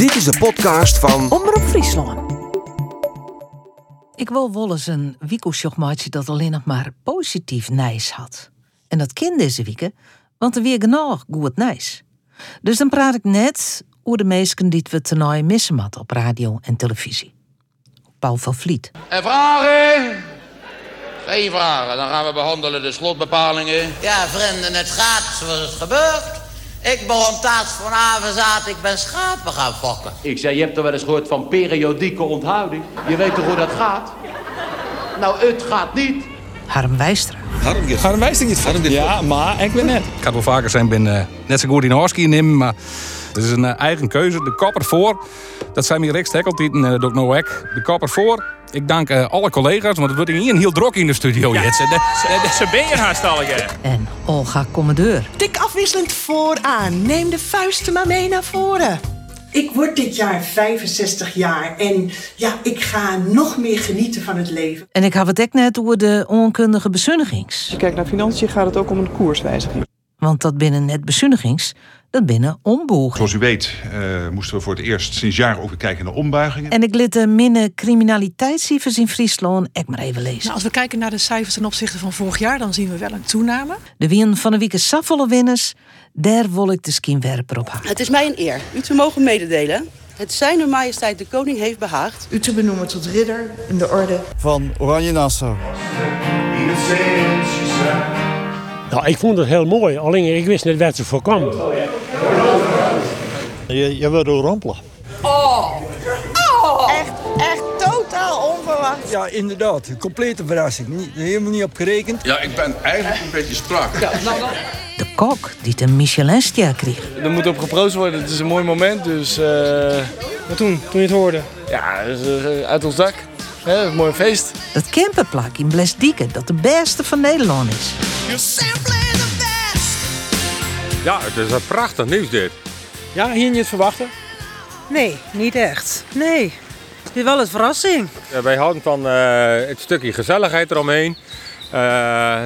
Dit is de podcast van Omroep Friesland. Ik wil wel eens een wiekelshogmaatje dat alleen nog maar positief nijs had. En dat kind deze week, want er weer genoeg goed nijs. Dus dan praat ik net over de meesten die we toernooi missen had op radio en televisie. Paul van Vliet. En vragen? Geen vragen. Dan gaan we behandelen de slotbepalingen. Ja, vrienden, het gaat zoals het gebeurt. Ik begon taats vanavond zaad, ik ben schapen gaan fokken. Ik zei, je hebt toch wel eens gehoord van periodieke onthouding? Je weet toch hoe dat gaat? Nou, het gaat niet. Harm Wijstra. Harm wijst niet. Ja, maar ik ben net. Ik had wel vaker zijn ben eh, net zo goed in Husky nemen, maar het is een eh, eigen keuze. De kopper voor. Dat zijn mijn Rick Stekkeltieten, uh, Dok Noek. De kopper voor. Ik dank eh, alle collega's, want het wordt hier een heel drok in de studio. Ja. Ze ben je haast al, ja. En Olga Commandeur. Tik afwisselend vooraan. Neem de vuisten maar mee naar voren. Ik word dit jaar 65 jaar en ja, ik ga nog meer genieten van het leven. En ik had het ook net over de onkundige bezunnigings. Als je kijkt naar financiën gaat het ook om een koerswijziging. Want dat binnen net bezunnigings, dat binnen omboegen. Zoals u weet eh, moesten we voor het eerst sinds jaren ook weer kijken naar ombuigingen. En ik liet de minne criminaliteitscijfers in Friesland ek maar even lezen. Nou, als we kijken naar de cijfers ten opzichte van vorig jaar, dan zien we wel een toename. De wien van de week saffolle winners, daar wil ik de skinwerper op houden. Het is mij een eer u te mogen mededelen. Het Zijne Majesteit de Koning heeft behaagd. U te benoemen tot ridder in de orde Van Oranje Nassau. Nou, ik vond het heel mooi, alleen ik wist niet wat ze voorkwam. Je, je wordt overrompelen. Oh. Echt, echt totaal onverwacht. Ja, inderdaad. Een complete verrassing. Niet, helemaal niet op gerekend. Ja, ik ben eigenlijk een beetje strak. De kok die de Michelinster kreeg. Er moet op geproost worden. Het is een mooi moment, dus... eh Wat toen, toen je het hoorde? Ja, dus, eh, uit ons dak. Hè, een mooi feest. Dat camperplak in Blesdieken dat de beste van Nederland is. Ja, het is een prachtig nieuws dit. Ja, hier niet verwachten? Nee, niet echt. Nee. Het is wel een verrassing. Ja, wij houden van eh, het stukje gezelligheid eromheen. Eh,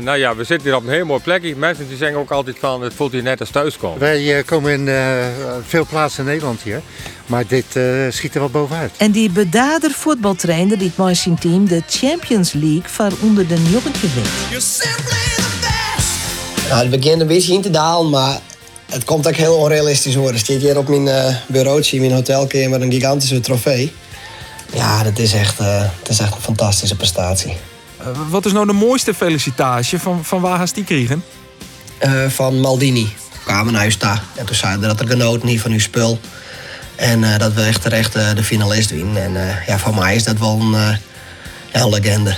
nou ja, we zitten hier op een heel mooi plekje. Mensen die zeggen ook altijd van, het voelt hier net als thuiskomen. Wij eh, komen in eh, veel plaatsen in Nederland hier. Maar dit eh, schiet er wel bovenuit. En die bedader voetbaltrainer die het zijn team de Champions League van onder de joggentje wint. Nou, het begint een beetje in te dalen, maar het komt ook heel onrealistisch worden. Zit hier op mijn eh bureautje in mijn hotelkamer een gigantische trofee. Ja, dat is echt, eh, dat is echt een fantastische prestatie. Eh, wat is nou de mooiste felicitatie van, van waar haast die kregen? Eh, van Maldini. We kwamen naar huis daar en toen zeiden we dat er genoten niet van uw spul. En eh, dat we echt terecht de finalist winnen. En eh, ja, voor mij is dat wel een, eh, ja, een legende.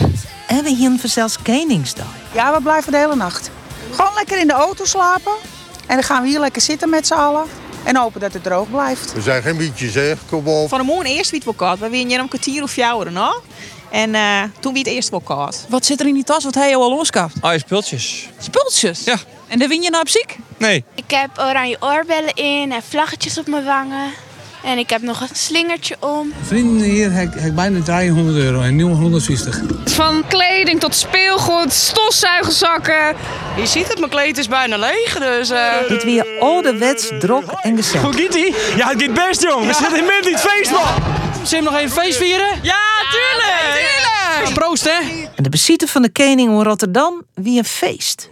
En we hier voor zelfs Koningsdag. Ja, we blijven de hele nacht. Gewoon lekker in de auto slapen. En dan gaan we hier lekker zitten met z'n allen. En hopen dat het droog blijft. We zijn geen bietjes, hè? Kom op. Van de morgen eerst wie het wel koud. We winnen hier een kwartier of jouwer, no? En eh, toen wie het eerst wel koud. Wat zit er in die tas wat hij al loskapt? Ah, je spultjes. Spultjes? Ja. En daar win je nou op ziek? Nee. Ik heb oranje oorbellen in en vlaggetjes op mijn wangen. En ik heb nog een slingertje om. Vrienden hier heb ik bijna 300 euro en nu 150. Van kleding tot speelgoed, stofzuigerzakken. Je ziet het, mijn kleed is bijna leeg, dus... eh Dit weer ouderwets drok en gezellig. Hoe gaat ie? Ja, het gaat best, jong. We zitten in midden in het feest, man. Zullen we nog even feest vieren? Ja, tuurlijk! tuurlijk! Proost, hè? En de bezieter van de koning in Rotterdam wie een feest.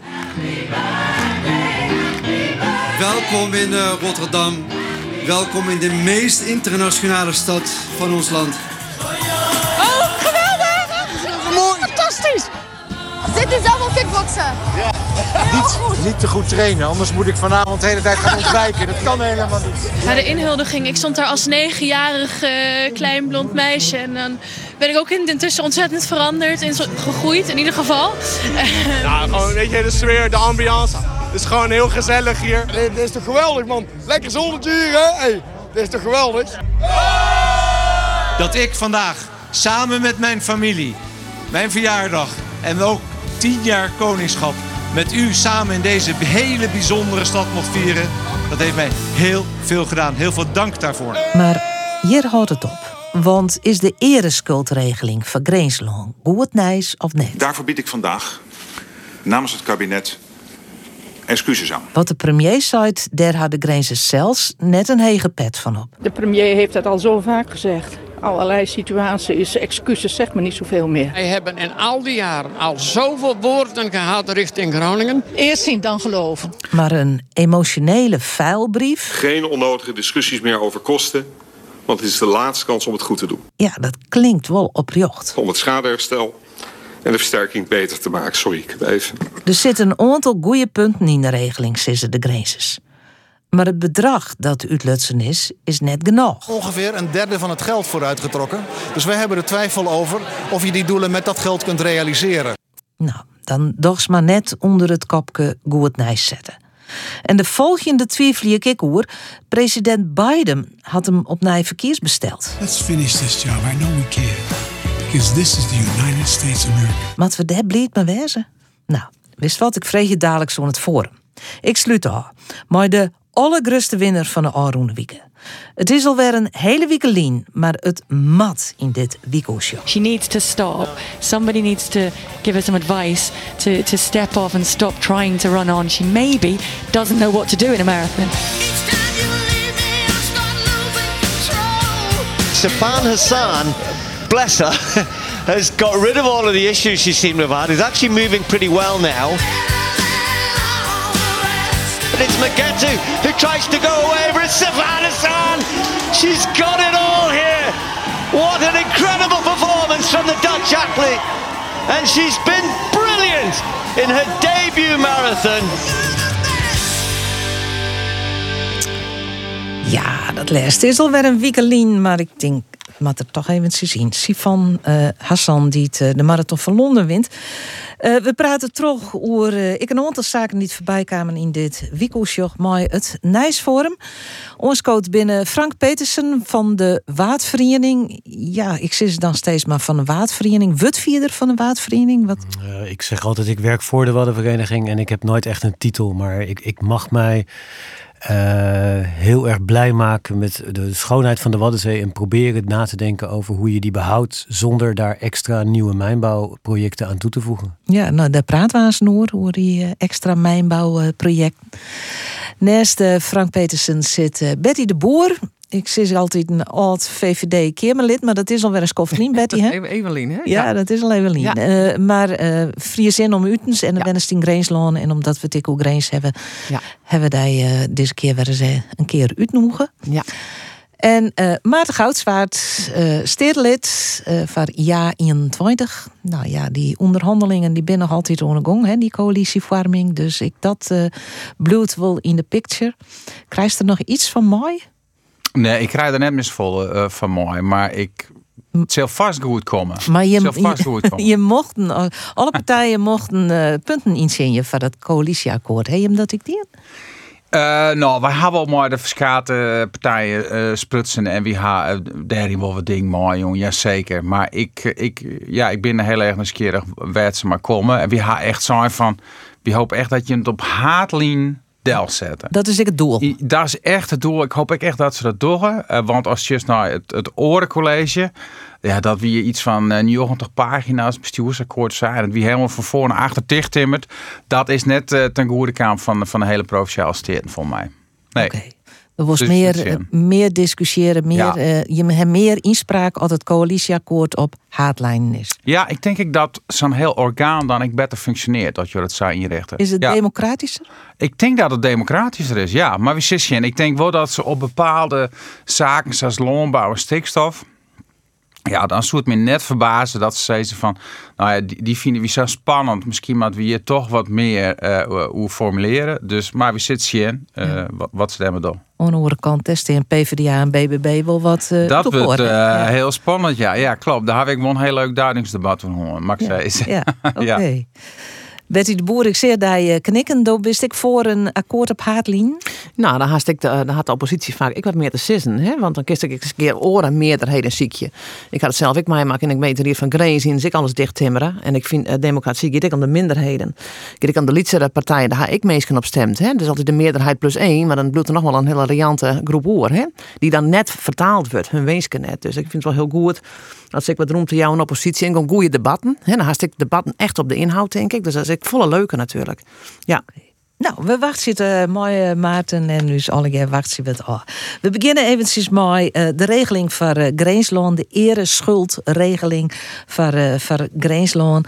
Welkom in eh, Rotterdam. Welkom in de meest internationale stad van ons land. Oh, geweldig! Mooi. Fantastisch! Dit is allemaal kickboksen. Niet, niet te goed trainen, anders moet ik vanavond de hele tijd gaan ontwijken. Dat kan helemaal niet. Na de inhuldiging, ik stond daar als negenjarig eh, klein blond meisje. En dan ben ik ook in- intussen ontzettend veranderd en gegroeid, in ieder geval. Nou, gewoon, weet je, de sfeer, de ambiance. Het is gewoon heel gezellig hier. Dit is toch geweldig, man. Lekker zonnetje hier, hè? Hey, dit is toch geweldig? Dat ik vandaag samen met mijn familie, mijn verjaardag en ook 10 jaar koningschap met u samen in deze hele bijzondere stad mocht vieren. Dat heeft mij heel veel gedaan. Heel veel dank daarvoor. Maar hier houdt het op. Want is de ereschuldregeling van Greenslang goed, nice of net? Daarvoor bied ik vandaag namens het kabinet excuses aan. Wat de premier zei, daar had de Grenzen zelfs net een hege pet van op. De premier heeft het al zo vaak gezegd. Allerlei situaties, excuses, zegt me niet zoveel meer. Wij hebben in al die jaren al zoveel woorden gehad richting Groningen. Eerst zien, dan geloven. Maar een emotionele vuilbrief, Geen onnodige discussies meer over kosten, want het is de laatste kans om het goed te doen. ja, dat klinkt wel opjocht. Om het schadeherstel en de versterking beter te maken. Sorry, ik heb even. Er zitten een aantal goede punten in de regeling, zeggen de Grenzes. Maar het bedrag dat uitlutsen is, is net genoeg. Ongeveer een derde van het geld vooruitgetrokken. Dus wij hebben er twijfel over of je die doelen met dat geld kunt realiseren. Nou, dan dochs maar net onder het kopje goed nijs zetten. En de volgende twijfel je ik oer. President Biden had hem opnieuw verkeersbesteld. Let's finish this job. I know we can. Because this is the United States of America. Wat we daar blied me wezen? Nou, wist wat, ik vreeg je dadelijk zo in het forum. Ik sluit af. Maar de allergrootste winnaar van de Aroene Wieken. Het is alweer een hele week maar het mat in dit Wieko-show. She needs to stop. Somebody needs to give her some advice to, to step off and stop trying to run on. She maybe doesn't know what to do in a marathon. Safan Hassan, bless her, has got rid of all of the issues she seemed to have had. Is actually moving pretty well now. But it's Magetu who tries to go away, Safan Hassan. She's got it all here. What an incredible performance from the Dutch athlete. And she's been brilliant in her debut marathon. Ja, dat laatste is alweer een weekelien, maar ik denk, maar er toch even zien. Sifan eh, Hassan, die eh, de marathon van Londen wint. Eh, we praten terug over ik een aantal zaken die voorbij kwamen in dit weekendje, maar het Nijsforum. Ons coach binnen Frank Petersen van de Waadvereniging. Ja, ik zit dan steeds maar van de Waadvereniging. Wutvierder van de Waadvereniging. Wat? Ik zeg altijd, ik werk voor de Waddenvereniging en ik heb nooit echt een titel. Maar ik, ik mag mij heel erg blij maken met de schoonheid van de Waddenzee. En proberen na te denken over hoe je die behoudt. Zonder daar extra nieuwe mijnbouwprojecten aan toe te voegen. Ja, nou, daar praten we aan snoer over die eh, extra mijnbouwproject. Naast eh, Frank Petersen zit eh, Betty de Boer. Ik zie altijd een oud VVD-Kamerlid, maar dat is alweer een Skoffelien, Betty, hè? Evelien, hè? Ja, dat is al Evelien. Ja. Eh, maar eh vrije zin om Utens en dan ben ik in Greenslaan. En omdat we Tikkel Greens hebben, hebben wij eh, deze keer weer eens een keer uitnoegen. Ja. En Maarten Goudswaard, eh stedenlid eh van Ja 21. Nou ja, die onderhandelingen die binnen altijd on de gang, hè, die coalitievorming. Dus ik dat bloed wel in de picture. Krijgt er nog iets van mooi? Nee, ik krijg er net mis vol eh, van mooi, maar ik het zal vast goed komen. Maar je, vast goed je, komen. je mochten, eh, alle partijen mochten eh, punten inzien van dat coalitieakkoord. Heb je hem dat ik die? Nou, wij hebben al maar de verschillende partijen sprutsen en wie ha uh, daarin wel wat ding mooi, jong, jazeker. Maar ik, ik, ja, ik ben er heel erg nieuwsgierig waar ze maar komen. En wie ha echt zijn van, wie hoop echt dat je het op haatlien zetten. Dat is ik het doel. I- Dat is echt het doel. Ik hoop echt dat ze dat doen. Eh, want als je naar het, het Orencollege, ja, dat wie iets van eh, 90 pagina's bestuursakkoord zijn, dat wie helemaal van voor naar achter dicht timmert, dat is net eh, ten goede kant van, van de hele provinciale steden, volgens mij. Nee. Er was meer, eh, meer discussiëren, meer, Ja. eh, je hebt meer inspraak als het coalitieakkoord op haatlijnen is. Ja, ik denk ik dat zo'n heel orgaan dan ik beter functioneert, dat je dat zou inrichten. Is het ja. democratischer? Ik denk dat het democratischer is, ja. Maar wie zit je in? Ik denk wel dat ze op bepaalde zaken zoals landbouw en stikstof... Ja, dan zou het me net verbazen dat ze zeggen van... Nou ja, die, die vinden we zo spannend. Misschien moeten we hier toch wat meer eh hoe formuleren. Dus, maar wie zit je in? eh, wat, wat ze daarmee doen? Aan de andere kant testen in PvdA en BBB wel wat uh, Dat wordt eh, heel spannend, ja. Ja, klopt. Daar heb ik wel een heel leuk duidingsdebat van horen, ik zeggen. Ja, oké. Betty de Boer, ik zie dat je knikken. Dan wist ik voor een akkoord op haatlijn. Nou, dan, ik de, dan had de oppositie vaak ik wat meer te sissen. Hè? Want dan kist ik eens een keer oren meerderheden ziekje. Ik had het zelf ik mij maken en ik weet er hier van Green zien. Dus ik alles dicht timmeren. En ik vind uh, democratie gaat ik aan de minderheden. Gaat ik aan de lietsere partijen, daar ga ik meestal op stemt. Hè? Dus altijd de meerderheid plus één. Maar dan bloedt er nog wel een hele riante groep oor. Hè? Die dan net vertaald wordt. Hun weesken net. Dus ik vind het wel heel goed als ik wat roemte jou een oppositie en gewoon goede debatten. Hè? Dan haast ik debatten echt op de inhoud, denk ik. Dus is ik volle leuke natuurlijk. Ja. Nou, we wachten uh, mooi uh, Maarten en nu is alle keer wachten we het al. We beginnen eventjes met uh, de regeling van uh, Greensloon, de ereschuldregeling van, uh, van Greensloon.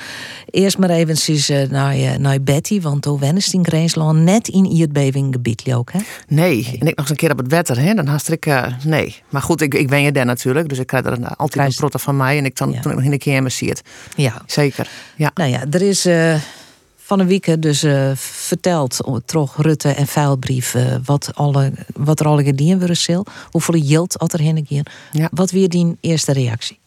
Eerst maar eventjes uh, naar, naar Betty, want toen wenst in Greensloon net in Iertbevinggebied ook, hè? Nee, en ik nog eens een keer op het wetter, hè? Dan haast ik, nee. Maar goed, ik, ik ben je daar natuurlijk, dus ik krijg er een, altijd een protte van mij en ik dan, ja. toen ik nog in de keer zie het. Ja. Zeker, ja. Nou ja, er is van een week dus uh, verteld toch Rutte en Vuilbrief uh, wat, alle, wat er alle gedaan worden zal. Hoeveel yield had er heen keer. Ja. Wat weer die eerste reactie?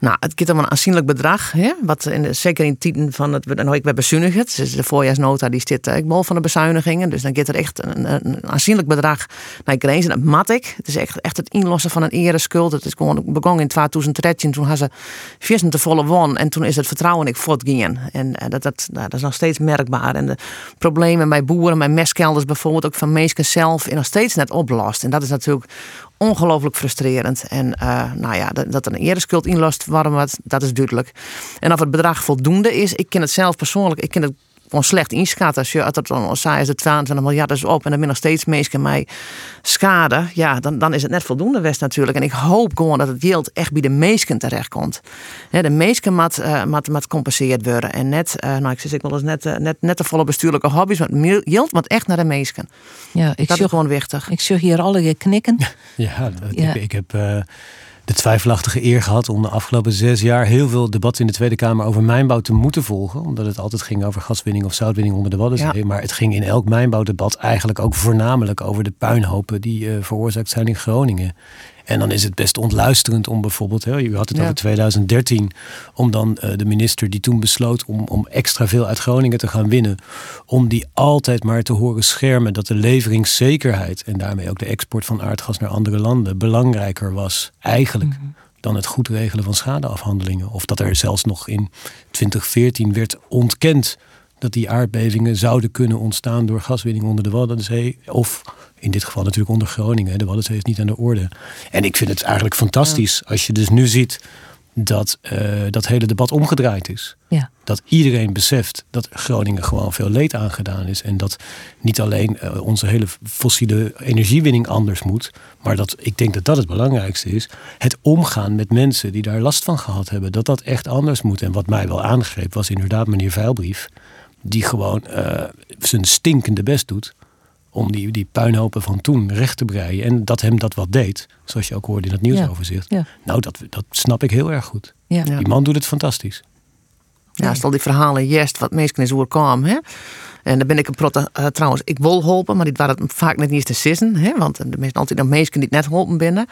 Nou, het gaat om een aanzienlijk bedrag. Hè? Wat in, zeker in tijden van het. Nou, ik ben bezuinigd. Dus de voorjaarsnota die zit ik bol van de bezuinigingen. Dus dan gaat er echt een, een aanzienlijk bedrag naar grens. En dat mat ik. Het is echt, echt het inlossen van een ereschuld. Het is gewoon begonnen in 2013. Toen hadden ze vier te volle won. En toen is het vertrouwen ik voortgingen. En dat, dat, nou, dat is nog steeds merkbaar. En de problemen bij boeren, bij mestkelders bijvoorbeeld, ook van mensen zelf, en nog steeds net oplost. En dat is natuurlijk ongelooflijk frustrerend. En uh, nou ja, dat, dat een ereschuld inlost, waarom dat is duidelijk. En of het bedrag voldoende is, ik ken het zelf persoonlijk, ik ken het gewoon slecht inschatten. Als je als het dan zei, is het 22 miljard is op en dan ben nog steeds mensen mij schade. Ja, dan, dan is het net voldoende west natuurlijk. En ik hoop gewoon dat het geld echt bij de meesken terechtkomt. de meesken moet, uh, moet, moet compenseerd worden. En net, uh, nou ik zeg ik wel eens net, uh, net, net de volle bestuurlijke hobby's, maar geld moet echt naar de meesken. Ja, ik dat is gewoon wichtig. Ik zie hier alle knikken. Ja, ja. Ik, ik heb de twijfelachtige eer gehad om de afgelopen zes jaar heel veel debatten in de Tweede Kamer over mijnbouw te moeten volgen. Omdat het altijd ging over gaswinning of zoutwinning onder de Waddenzee. Maar het ging in elk mijnbouwdebat eigenlijk ook voornamelijk over de puinhopen die uh, veroorzaakt zijn in Groningen. En dan is het best ontluisterend om bijvoorbeeld, hè, u had het over 2013, om dan uh, de minister die toen besloot om, om extra veel uit Groningen te gaan winnen, om die altijd maar te horen schermen dat de leveringszekerheid en daarmee ook de export van aardgas naar andere landen belangrijker was eigenlijk. Mhm. Dan het goed regelen van schadeafhandelingen. Of dat er zelfs nog in 2014 werd ontkend dat die aardbevingen zouden kunnen ontstaan door gaswinning onder de Waddenzee. Of in dit geval natuurlijk onder Groningen. De Waddenzee is niet aan de orde. En ik vind het eigenlijk fantastisch als je dus nu ziet dat uh, dat hele debat omgedraaid is. Ja. Dat iedereen beseft dat Groningen gewoon veel leed aangedaan is. En dat niet alleen uh, onze hele fossiele energiewinning anders moet. Maar dat ik denk dat dat het belangrijkste is. Het omgaan met mensen die daar last van gehad hebben. Dat dat echt anders moet. En wat mij wel aangreep was inderdaad meneer Veilbrief die gewoon uh, zijn stinkende best doet om die, die puinhopen van toen recht te breien. En dat hem dat wat deed, zoals je ook hoorde in het nieuwsoverzicht. Ja. Nou, dat, dat snap ik heel erg goed. Ja. Die man doet het fantastisch. Ja, stel die verhalen juist wat mensen is kwam, hè? En dan ben ik een protte, uh, trouwens, ik wil helpen, maar dit waren het vaak net niet te sissen. Hè? Want er zijn altijd nog mensen die net helpen binnen.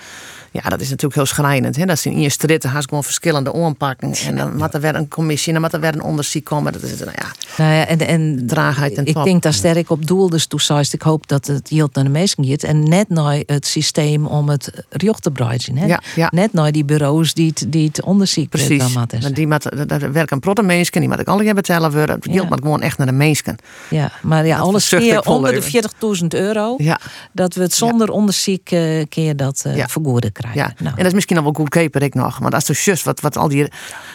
Ja, dat is natuurlijk heel schrijnend. Hè? Dat is in je stritten haast gewoon verschillende aanpakken. En dan moet er weer een commissie en dan moet er weer een onderzoek komen. Dat is, nou ja, nou ja en, en traagheid en Ik denk daar sterk op doel. Dus toen zei ik hoop dat het yield naar de meesten gaat. En net naar het systeem om het riocht te breiden. Hè? Ja, ja. Net naar die bureaus die het, die het onderzoek Precies. Die moet, daar werken protte mensen, die moet ik alle keer betalen worden. Het yield ja. gewoon echt naar de meesten. Ja, maar ja, alles keer onder de 40.000 euro. Ja. Dat we het zonder onderzoek uh, keer dat uh, vergoeden krijgen. Ja. Nou. En dat is misschien nog wel goedkoper ik nog. Dat is dus just wat, wat al die,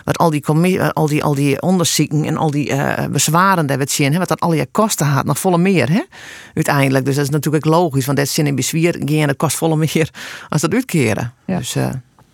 wat al die, al die, al die onderzoeken en al die uh, bezwaren we zien, hè, wat dat al je kosten had, nog volle meer. Hè? Uiteindelijk. Dus dat is natuurlijk logisch. Want dat zin in bezwier gaan, dat kost volle meer als dat uitkeren. Ja. Dus,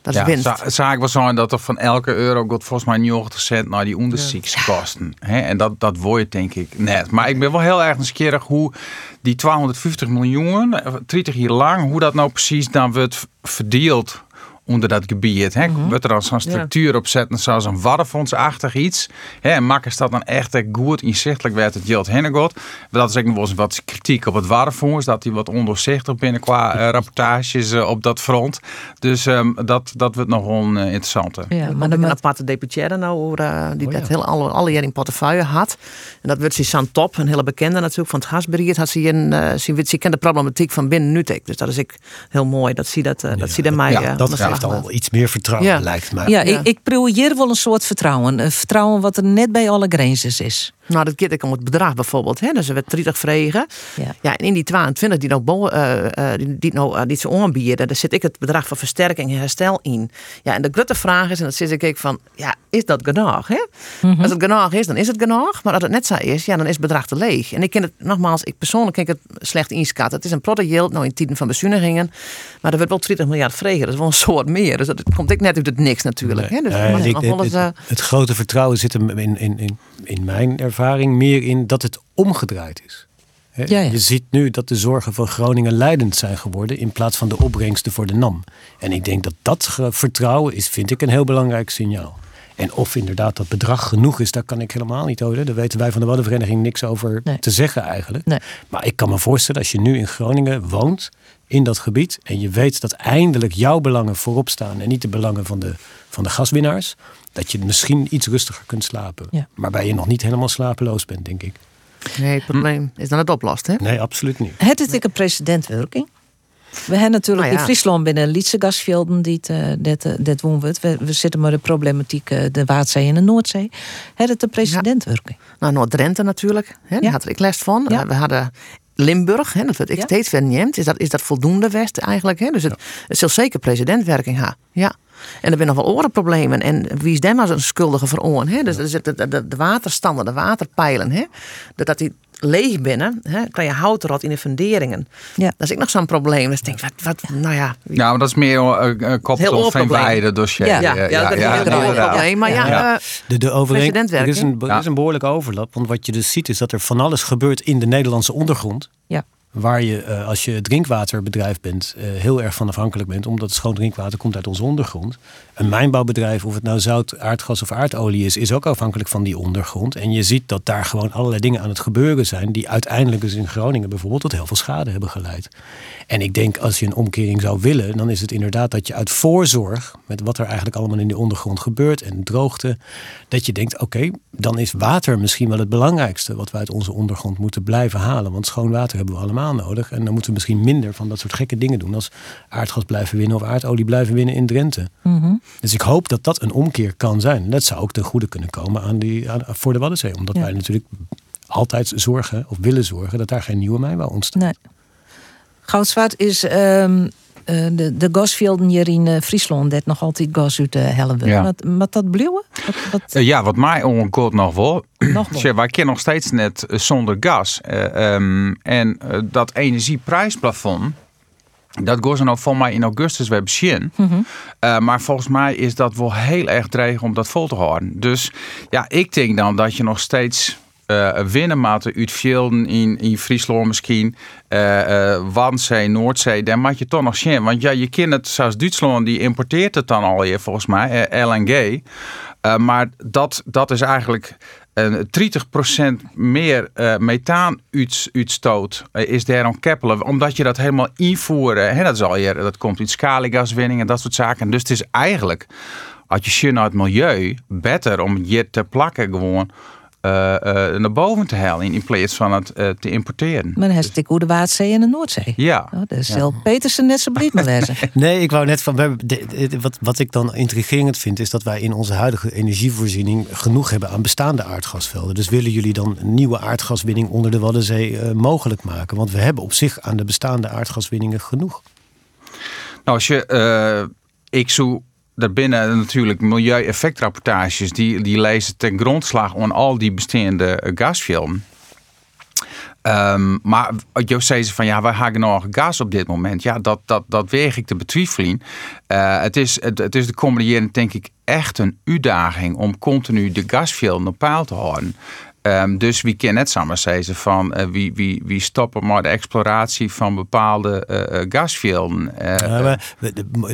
dat is ja, winst. Zaak wel zijn dat er van elke euro gaat volgens mij 90 cent naar die onderzoekskosten. Ja. En dat, dat wordt denk ik net. Maar ik ben wel heel erg nieuwsgierig hoe die 250 miljoen, 30 jaar lang, hoe dat nou precies dan wordt verdeeld onder dat gebied. Hè? Mm Wordt er dan zo'n structuur op zetten, zoals een warrefondsachtig iets. Hè? En maken dat dan echt goed inzichtelijk werd het heen gaat. Dat is ook nog wel eens wat kritiek op het warrefonds, dat die wat ondoorzichtig binnen qua uh, rapportages uh, op dat front. Dus um, dat, dat wordt nog wel uh, interessant. Ja, maar dan een aparte deputaire nou, die oh, dat ja. heel alle, alle jaar in portefeuille had. En dat wordt ze aan top, een hele bekende natuurlijk van het gasbericht. Had ze een, uh, ze, ze kent de problematiek van binnen Nutek. Dus dat is ik heel mooi. Dat zie dat, dat zie mij. Ja, dat geeft al iets meer vertrouwen, ja. lijkt mij. Ja, ja. ik, ik hier wel een soort vertrouwen. Een vertrouwen wat er net bij alle grenzen is. Nou, dat gaat ik om het bedrag bijvoorbeeld. Hè? Dus we werd 30 vregen. Ja. en in die 22 die nou, bo- eh, eh, die, die nou die ze aanbieden, daar zit ik het bedrag van versterking en herstel in. Ja, en de grote vraag is, en dat zit ik ook van, ja, is dat genoeg? Hè? Mhm. Als het genoeg is, dan is het genoeg. Maar als het net zo is, ja, dan is het bedrag te leeg. En ik ken het, nogmaals, ik persoonlijk ken ik het slecht inschatten. Het is een product yield, nou in tijden van bezuinigingen. Maar er wordt wel 30 miljard vregen. Dat is wel een soort meer. Dus dat komt ik net uit het niks natuurlijk. Hè? Dus ik- het, het- het grote vertrouwen zit hem in, in, in, in mijn ervaring meer in dat het omgedraaid is. Hè, Ja, ja. Je ziet nu dat de zorgen van Groningen leidend zijn geworden in plaats van de opbrengsten voor de NAM. En ik denk dat dat vertrouwen is, vind ik, een heel belangrijk signaal. En of inderdaad dat bedrag genoeg is, daar kan ik helemaal niet over. Daar weten wij van de Waddenvereniging niks over te zeggen eigenlijk. Maar ik kan me voorstellen, als je nu in Groningen woont, in dat gebied, en je weet dat eindelijk jouw belangen voorop staan en niet de belangen van de, van de gaswinnaars, dat je misschien iets rustiger kunt slapen. Ja. Waarbij je nog niet helemaal slapeloos bent, denk ik. nee, het probleem is dan het oplost. Hè? Nee, absoluut niet. Het is een precedentwerking. We hebben natuurlijk Nou ja. in Friesland binnen Lietse gasvelden die het, eh, dat, eh, dat doen we. We, zitten met de problematiek eh, de Waadzee en de Noordzee. Het is een precedentwerking. Nou, Noord-Drenthe natuurlijk. Hè, daar had ik les van. We hadden Limburg, hè, dat werd ik steeds verneemt. Is dat, is dat voldoende West eigenlijk? Hè? Dus het, het zal zeker presidentwerking hebben. Ja. En er zijn nog wel orenproblemen. En wie is daar maar zo'n schuldige voor oren? Hè? Dus, dus de, de, de, de waterstanden, de waterpijlen. Hè? Dat, dat die leeg binnen, hè? kan je hout rot in de funderingen. Ja. Dat is ook nog zo'n probleem. Dus ik denk, wat, wat, nou ja. Ja, maar dat is meer een uh, koppel van. Weide dossier. Ja, ja, ja, dat is een probleem. Maar ja, eh, De, de overeen- er, is presidentwerking. een, er is een behoorlijke overlap. Want wat je dus ziet is dat er van alles gebeurt in de Nederlandse ondergrond. Ja. Waar je, eh, als je drinkwaterbedrijf bent, eh, heel erg van afhankelijk bent. Omdat schoon drinkwater komt uit onze ondergrond. Een mijnbouwbedrijf, of het nou zout, aardgas of aardolie is, is ook afhankelijk van die ondergrond. En je ziet dat daar gewoon allerlei dingen aan het gebeuren zijn. Die uiteindelijk dus in Groningen bijvoorbeeld tot heel veel schade hebben geleid. En ik denk als je een omkering zou willen, dan is het inderdaad dat je uit voorzorg, met wat er eigenlijk allemaal in die ondergrond gebeurt en droogte, dat je denkt: oké, dan is water misschien wel het belangrijkste wat we uit onze ondergrond moeten blijven halen. Want schoon water hebben we allemaal nodig. En dan moeten we misschien minder van dat soort gekke dingen doen als aardgas blijven winnen of aardolie blijven winnen in Drenthe. Mhm. Dus ik hoop dat dat een omkeer kan zijn. Dat zou ook ten goede kunnen komen aan die, aan, voor de Waddenzee. Omdat Ja. wij natuurlijk altijd zorgen of willen zorgen dat daar geen nieuwe mijnbouw ontstaat. Nee. Goudzwaard is ehm, eh, de, de gasvelden hier in eh, Friesland dat nog altijd gas uit de helft. Ja. Wat, wat dat Eh, ja, wat mij ongehoord nog wel. Nog wel. Tja, wij kennen nog steeds net eh, zonder gas. Eh, ehm, en eh, dat energieprijsplafond. Dat gaat nou voor mij in augustus weer beginnen. Eh, maar volgens mij is dat wel heel erg dreig om dat vol te houden. Dus ja, ik denk dan dat je nog steeds moet uit velden in, in Friesland misschien. eh eh, Wandzee, Noordzee, daar moet je toch nog zien. Want ja, je kent het, zoals Duitsland, die importeert het dan alweer volgens mij, eh, LNG. Maar dat, dat is eigenlijk een 30% meer eh methaan-uitstoot is daar aan keppelen. Omdat je dat helemaal invoeren. Hè, dat, is al je, dat komt uit schaliegaswinning en dat soort zaken. Dus het is eigenlijk, als je zien naar het milieu, beter om je te plakken gewoon naar boven te halen. In, plaats van het eh, te importeren. maar dan heeft het ook de Waadzee en de Noordzee. Ja. Oh, dat is Ja. zelf Petersen net zo maar lezen. Nee, ik wou net van. we hebben- de- de- wat, wat ik dan intrigerend vind, is dat wij in onze huidige energievoorziening genoeg hebben aan bestaande aardgasvelden. Dus willen jullie dan een nieuwe aardgaswinning onder de Waddenzee eh, mogelijk maken? Want we hebben op zich aan de bestaande aardgaswinningen genoeg. Nou, als je, eh, ik zoek daarbinnen natuurlijk milieueffectrapportages, die, die lezen ten grondslag aan al die bestaande eh, gasvelden. Ehm, maar Jo zei ze van ja, wij hebben nog gas op dit moment. Ja, dat, dat, dat weeg ik te betwijfelen. Eh, het, is, het, het is de komende jaren denk ik echt een uitdaging om continu de gasvelden op peil te houden. Ehm, dus wie kan net samen zeggen van eh, wie, wie, wie stoppen maar de exploratie van bepaalde eh, gasvelden.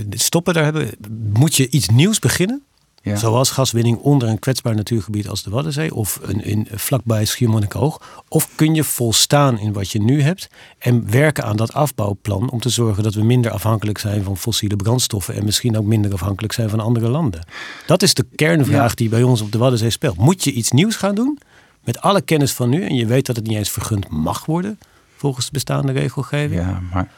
De stoppen daar hebben. Moet je iets nieuws beginnen? Ja. Zoals gaswinning onder een kwetsbaar natuurgebied als de Waddenzee of een, in, vlakbij Schiermonnikoog. Of kun je volstaan in wat je nu hebt en werken aan dat afbouwplan om te zorgen dat we minder afhankelijk zijn van fossiele brandstoffen en misschien ook minder afhankelijk zijn van andere landen? Dat is de kernvraag Ja. die bij ons op de Waddenzee speelt. Moet je iets nieuws gaan doen met alle kennis van nu en je weet dat het niet eens vergund mag worden volgens de bestaande regelgeving? Ja, maar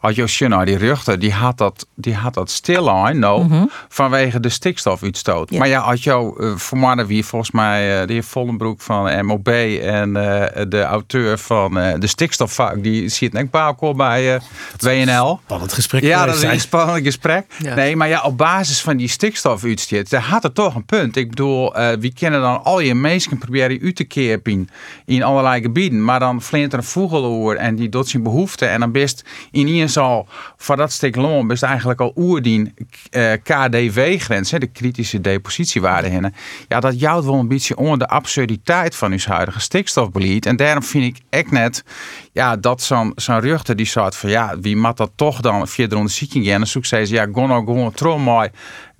als je ziet naar die ruchten, die had dat, die had dat stil aan, nou, Mhm. vanwege de stikstofuitstoot. Ja. Maar ja, als jou, uh, voor mannen wie volgens mij uh, de heer Vollenbroek van MOB en uh, de auteur van uh, de stikstofvak, die zit net bij bij uh, WNL. Spannend gesprek. Ja, dat is een spannend gesprek. Ja. Nee, maar ja, op basis van die stikstofuitstoot, daar had het toch een punt. Ik bedoel, uh, wie kennen dan al je mensen proberen u te keerpen in allerlei gebieden, maar dan flint er een voegeloer en die doet zijn behoefte en dan best in ieder al voor dat stuk loon best eigenlijk al oerdien uh, KDW-grens, de kritische depositiewaarde hinnen. Ja, dat jouwt wel een beetje onder de absurditeit van uw huidige stikstofbeleid. En daarom vind ik echt net ja, dat zo'n zo'n ruchter die soort van ja, wie mat dat toch dan via de onderzoeking gaan? En zoek ze ja, gewoon nou gewoon trouw mooi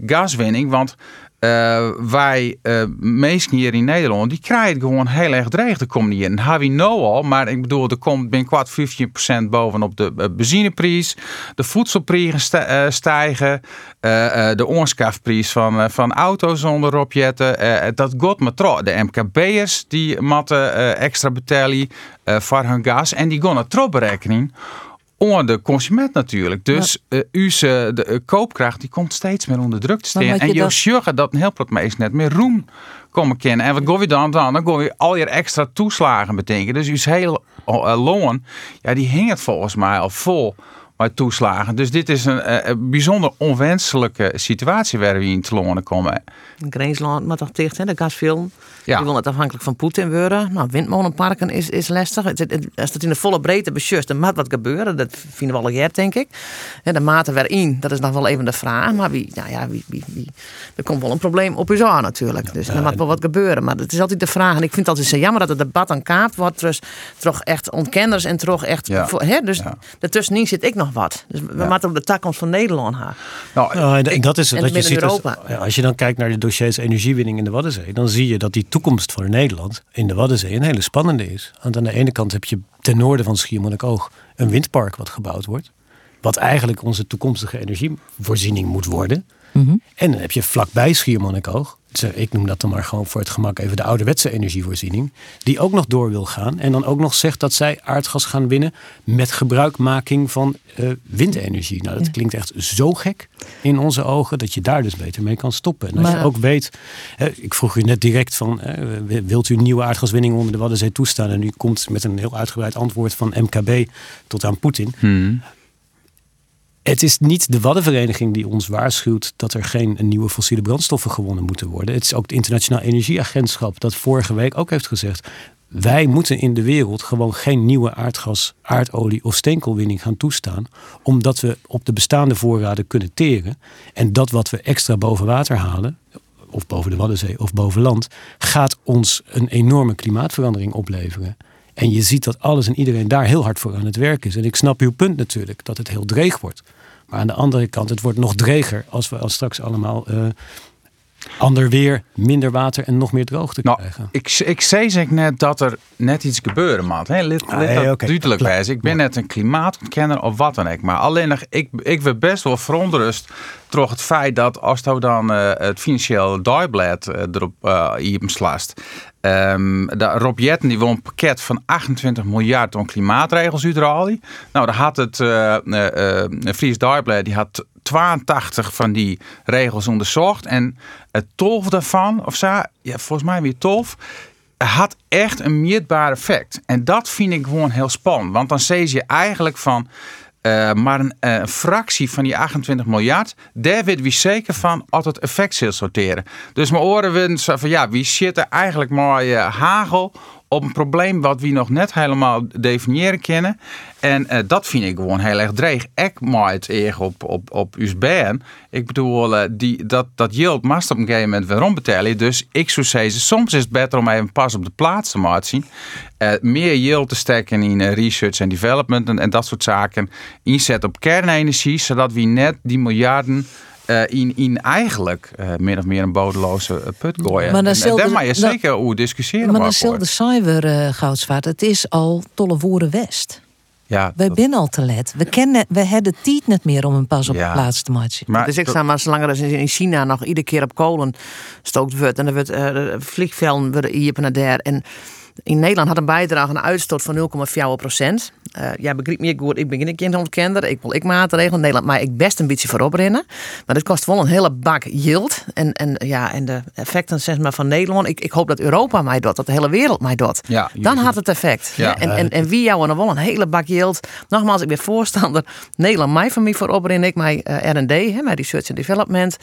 gaswinning, want uh, wij uh, mensen hier in Nederland, die krijgen gewoon heel erg dreig komende jaren. Dat hebben we nu al, maar ik bedoel, er komt kwart 15% bovenop de uh, benzineprijs. De voedselprijzen stijgen. de oorskafprijs van, van auto's onder opjetten. dat gaat maar trouw. De MKB'ers die matten extra betalen voor hun gas. En die gaan het berekening onder de consument natuurlijk. Dus ja. uh, uw de uh, koopkracht die komt steeds meer onder druk te staan. En je dat... zorgt dat een heel plat meest net meer roem komen kennen. En wat gooi je dan dan? Dan gooi je al je extra toeslagen betekenen. Dus uw hele uh, loon, ja, die hing het volgens mij al vol met toeslagen. Dus dit is een, een bijzonder onwenselijke situatie waar we in te lonen komen. Grensland, maar toch tegen de gasfilm. Ja. Die wil het afhankelijk van Poetin worden. Nou, windmolenparken is, is lastig. Het, het, als het in de volle breedte besjust, dan moet wat gebeuren. Dat vinden we al jaar, denk ik. En de mate waarin, dat is nog wel even de vraag. Maar wie, nou ja, wie, wie, wie, er komt wel een probleem op uw aan natuurlijk. Ja, dus er moet wel wat gebeuren. Maar het is altijd de vraag. En ik vind het altijd zo jammer dat het debat aan kaapt wordt. Dus toch echt ontkenners en toch echt... Ja. Voor, hè, dus ja. daartussenin zit ik nog wat. Dus we ja. moeten op de toekomst van Nederland gaan. Nou, en, en dat is het. Dat je ziet als, je dan kijkt naar de dossiers energiewinning in de Waddenzee, dan zie je dat die toekomst voor Nederland in de Waddenzee een hele spannende is. Want aan de ene kant heb je ten noorden van Schiermonnikoog een windpark wat gebouwd wordt. Wat eigenlijk onze toekomstige energievoorziening moet worden. Mhm. Mm -hmm. En dan heb je vlakbij Schiermonnikoog, ik noem dat dan maar gewoon voor het gemak even de ouderwetse energievoorziening, die ook nog door wil gaan. En dan ook nog zegt dat zij aardgas gaan winnen met gebruikmaking van uh, windenergie. Nou, dat ja. klinkt echt zo gek in onze ogen dat je daar dus beter mee kan stoppen. En als maar, je ook weet, hè, ik vroeg u net direct van, hè, wilt u nieuwe aardgaswinning onder de Waddenzee toestaan? En u komt met een heel uitgebreid antwoord van MKB tot aan Poetin. Hmm. Het is niet de Waddenvereniging die ons waarschuwt dat er geen nieuwe fossiele brandstoffen gewonnen moeten worden. Het is ook het Internationaal Energieagentschap dat vorige week ook heeft gezegd. Wij moeten in de wereld gewoon geen nieuwe aardgas, aardolie of steenkoolwinning gaan toestaan. Omdat we op de bestaande voorraden kunnen teren. En dat wat we extra boven water halen, of boven de Waddenzee of boven land, gaat ons een enorme klimaatverandering opleveren. En je ziet dat alles en iedereen daar heel hard voor aan het werk is. En ik snap uw punt natuurlijk, dat het heel dreig wordt. Maar aan de andere kant, het wordt nog dreger als we als straks allemaal uh, ander weer, minder water en nog meer droogte nou, krijgen. Ik, ik zei zeg net dat er net iets gebeuren moet. Lid, Ah, lid dat oké. duidelijk wijs. Ik ben net een klimaatontkenner of wat dan ook. Maar alleen nog, ik, ik ben best wel verontrust door het feit dat als je dan uh, het financiële dagblad uh, erop uh, hier slast. Um, de Rob Jetten die wil een pakket van 28 miljard om klimaatregels uitrollen. Nou, daar had het Fries Dagblad die had 82 van die regels onderzocht. En het 12 daarvan, of ja, volgens mij weer 12, had echt een meetbaar effect. En dat vind ik gewoon heel spannend. Want dan zie je eigenlijk van. Uh, maar een, uh, fractie van die 28 miljard, daar weet wie zeker van als het effect zal sorteren. Dus mijn oren we van ja, wie zit er eigenlijk maar uh, hagel op een probleem wat we nog net helemaal definiëren kennen. En uh, dat vind ik gewoon heel erg dreig. Ik maak het op, op, op USB. Ik bedoel, uh, die, dat, dat yield mast op een gegeven moment weer ombetalen. Dus ik zou zeggen, soms is het beter om even pas op de plaats te maken. Uh, meer yield te steken in research en development en, en dat soort zaken. Inzet op kernenergie, zodat we net die miljarden... Uh, in, in eigenlijk uh, min of meer een bodeloze uh, put gooien. Maar dan eh, en, en daar mag je zeker hoe discussiëren. Maar dan zal de cyber goudsvaart. Het is al tolle woorden west. Ja, Wij zijn al te let. We, kennen, we hebben tijd niet meer om een pas op Ja. de plaats te maken. Maar dus ik sta maar zolang er in China nog iedere keer op kolen stookt wordt en er wordt uh, vliegvelden worden hier en daar en in Nederland had een bijdrage een uitstoot van 0,4 procent. Uh, ja, begrijp me goed, ik ben geen ontkender. Ik wil ik maatregelen. Nederland maar ik best een beetje voorop rennen. Maar dat kost wel een hele bak yield. En, en, ja, en de effecten zeg maar, van Nederland. Ik, ik hoop dat Europa mij doet, dat de hele wereld mij doet. Ja, Dan had het effect. Ja. En, en, en wie jou dan wel een hele bak yield. Nogmaals, ik ben voorstander. Nederland mij van mij voorop rennen. Ik mij uh, R&D, mijn research and development.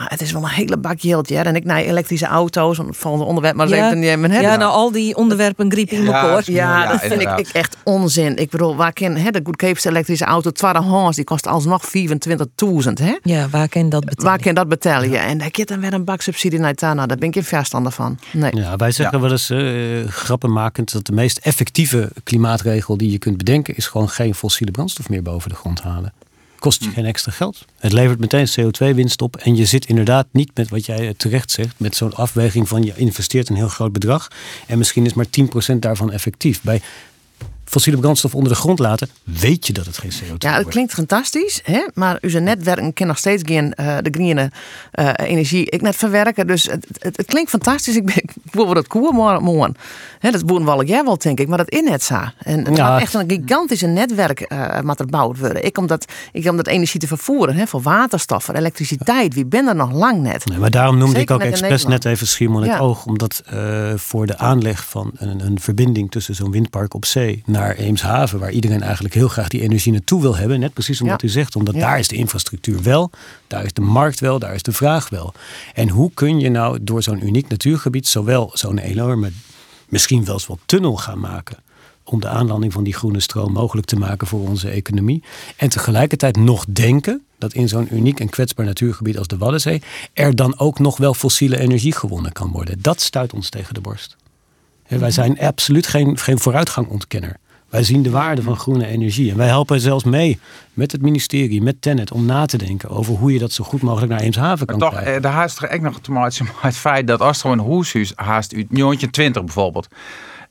Maar het is wel een hele bak yield. Ja. En ik naar elektrische auto's. Van volgende onderwerp maar Ja. nemen. hè. Ja, nou al die onderwerpen griep in Ja, elkaar. ja, Ja, dat vind ik, echt onzin. Ik bedoel, waar kan hè, de goedkoopste elektrische auto, tweedehands, die kost alsnog 24.000. hè? Ja, waar kan dat betalen? Waar kan dat betalen? Ja. En daar kent dan weer een bak subsidie naar Tana. Daar ben ik geen verstander van. Nee. Ja, wij zeggen wel eens eh grappenmakend dat de meest effectieve klimaatregel die je kunt bedenken is gewoon geen fossiele brandstof meer boven de grond halen. Kost je geen extra geld. Het levert meteen CO2-winst op. En je zit inderdaad niet met wat jij terecht zegt, met zo'n afweging van je investeert een heel groot bedrag. En misschien is maar 10% daarvan effectief. Bij fossiele brandstof onder de grond laten, weet je dat het geen CO2 Ja, het wordt. klinkt fantastisch, hè? maar onze netwerken kunnen nog steeds geen eh, de groene eh, energie ik net verwerken. Dus het, het, het klinkt fantastisch. Ik, ben, ik wil dat koer morgen. Hè, dat boeren wel jij wel, denk ik, maar dat in net zo. En het Ja. gaat echt een gigantische netwerk eh moet er gebouwd worden. Ik om dat, ik om dat energie te vervoeren, hè, voor waterstof, voor elektriciteit. Wie ben er nog lang net? Nee, maar daarom noemde Zeker ik ook in expres net even Schiermonnikoog. Ja. oog. Omdat eh, voor de aanleg van een, een verbinding tussen zo'n windpark op zee naar Eemshaven, waar iedereen eigenlijk heel graag die energie naartoe wil hebben. Net precies omdat Ja. u zegt, omdat Ja. daar is de infrastructuur wel, daar is de markt wel, daar is de vraag wel. En hoe kun je nou door zo'n uniek natuurgebied zowel zo'n enorme, misschien wel eens wel tunnel gaan maken om de aanlanding van die groene stroom mogelijk te maken voor onze economie. En tegelijkertijd nog denken dat in zo'n uniek en kwetsbaar natuurgebied als de Waddenzee er dan ook nog wel fossiele energie gewonnen kan worden. Dat stuit ons tegen de borst. Wij zijn absoluut geen, geen vooruitgangontkenner. Wij zien de waarde van groene energie. En wij helpen zelfs mee met het ministerie, met Tennet, om na te denken over hoe je dat zo goed mogelijk naar Eemshaven kan Maar toch, krijgen. eh, daar haast toch echt nog te maken het feit dat als er een hoeshuis haast uit 1920 bijvoorbeeld.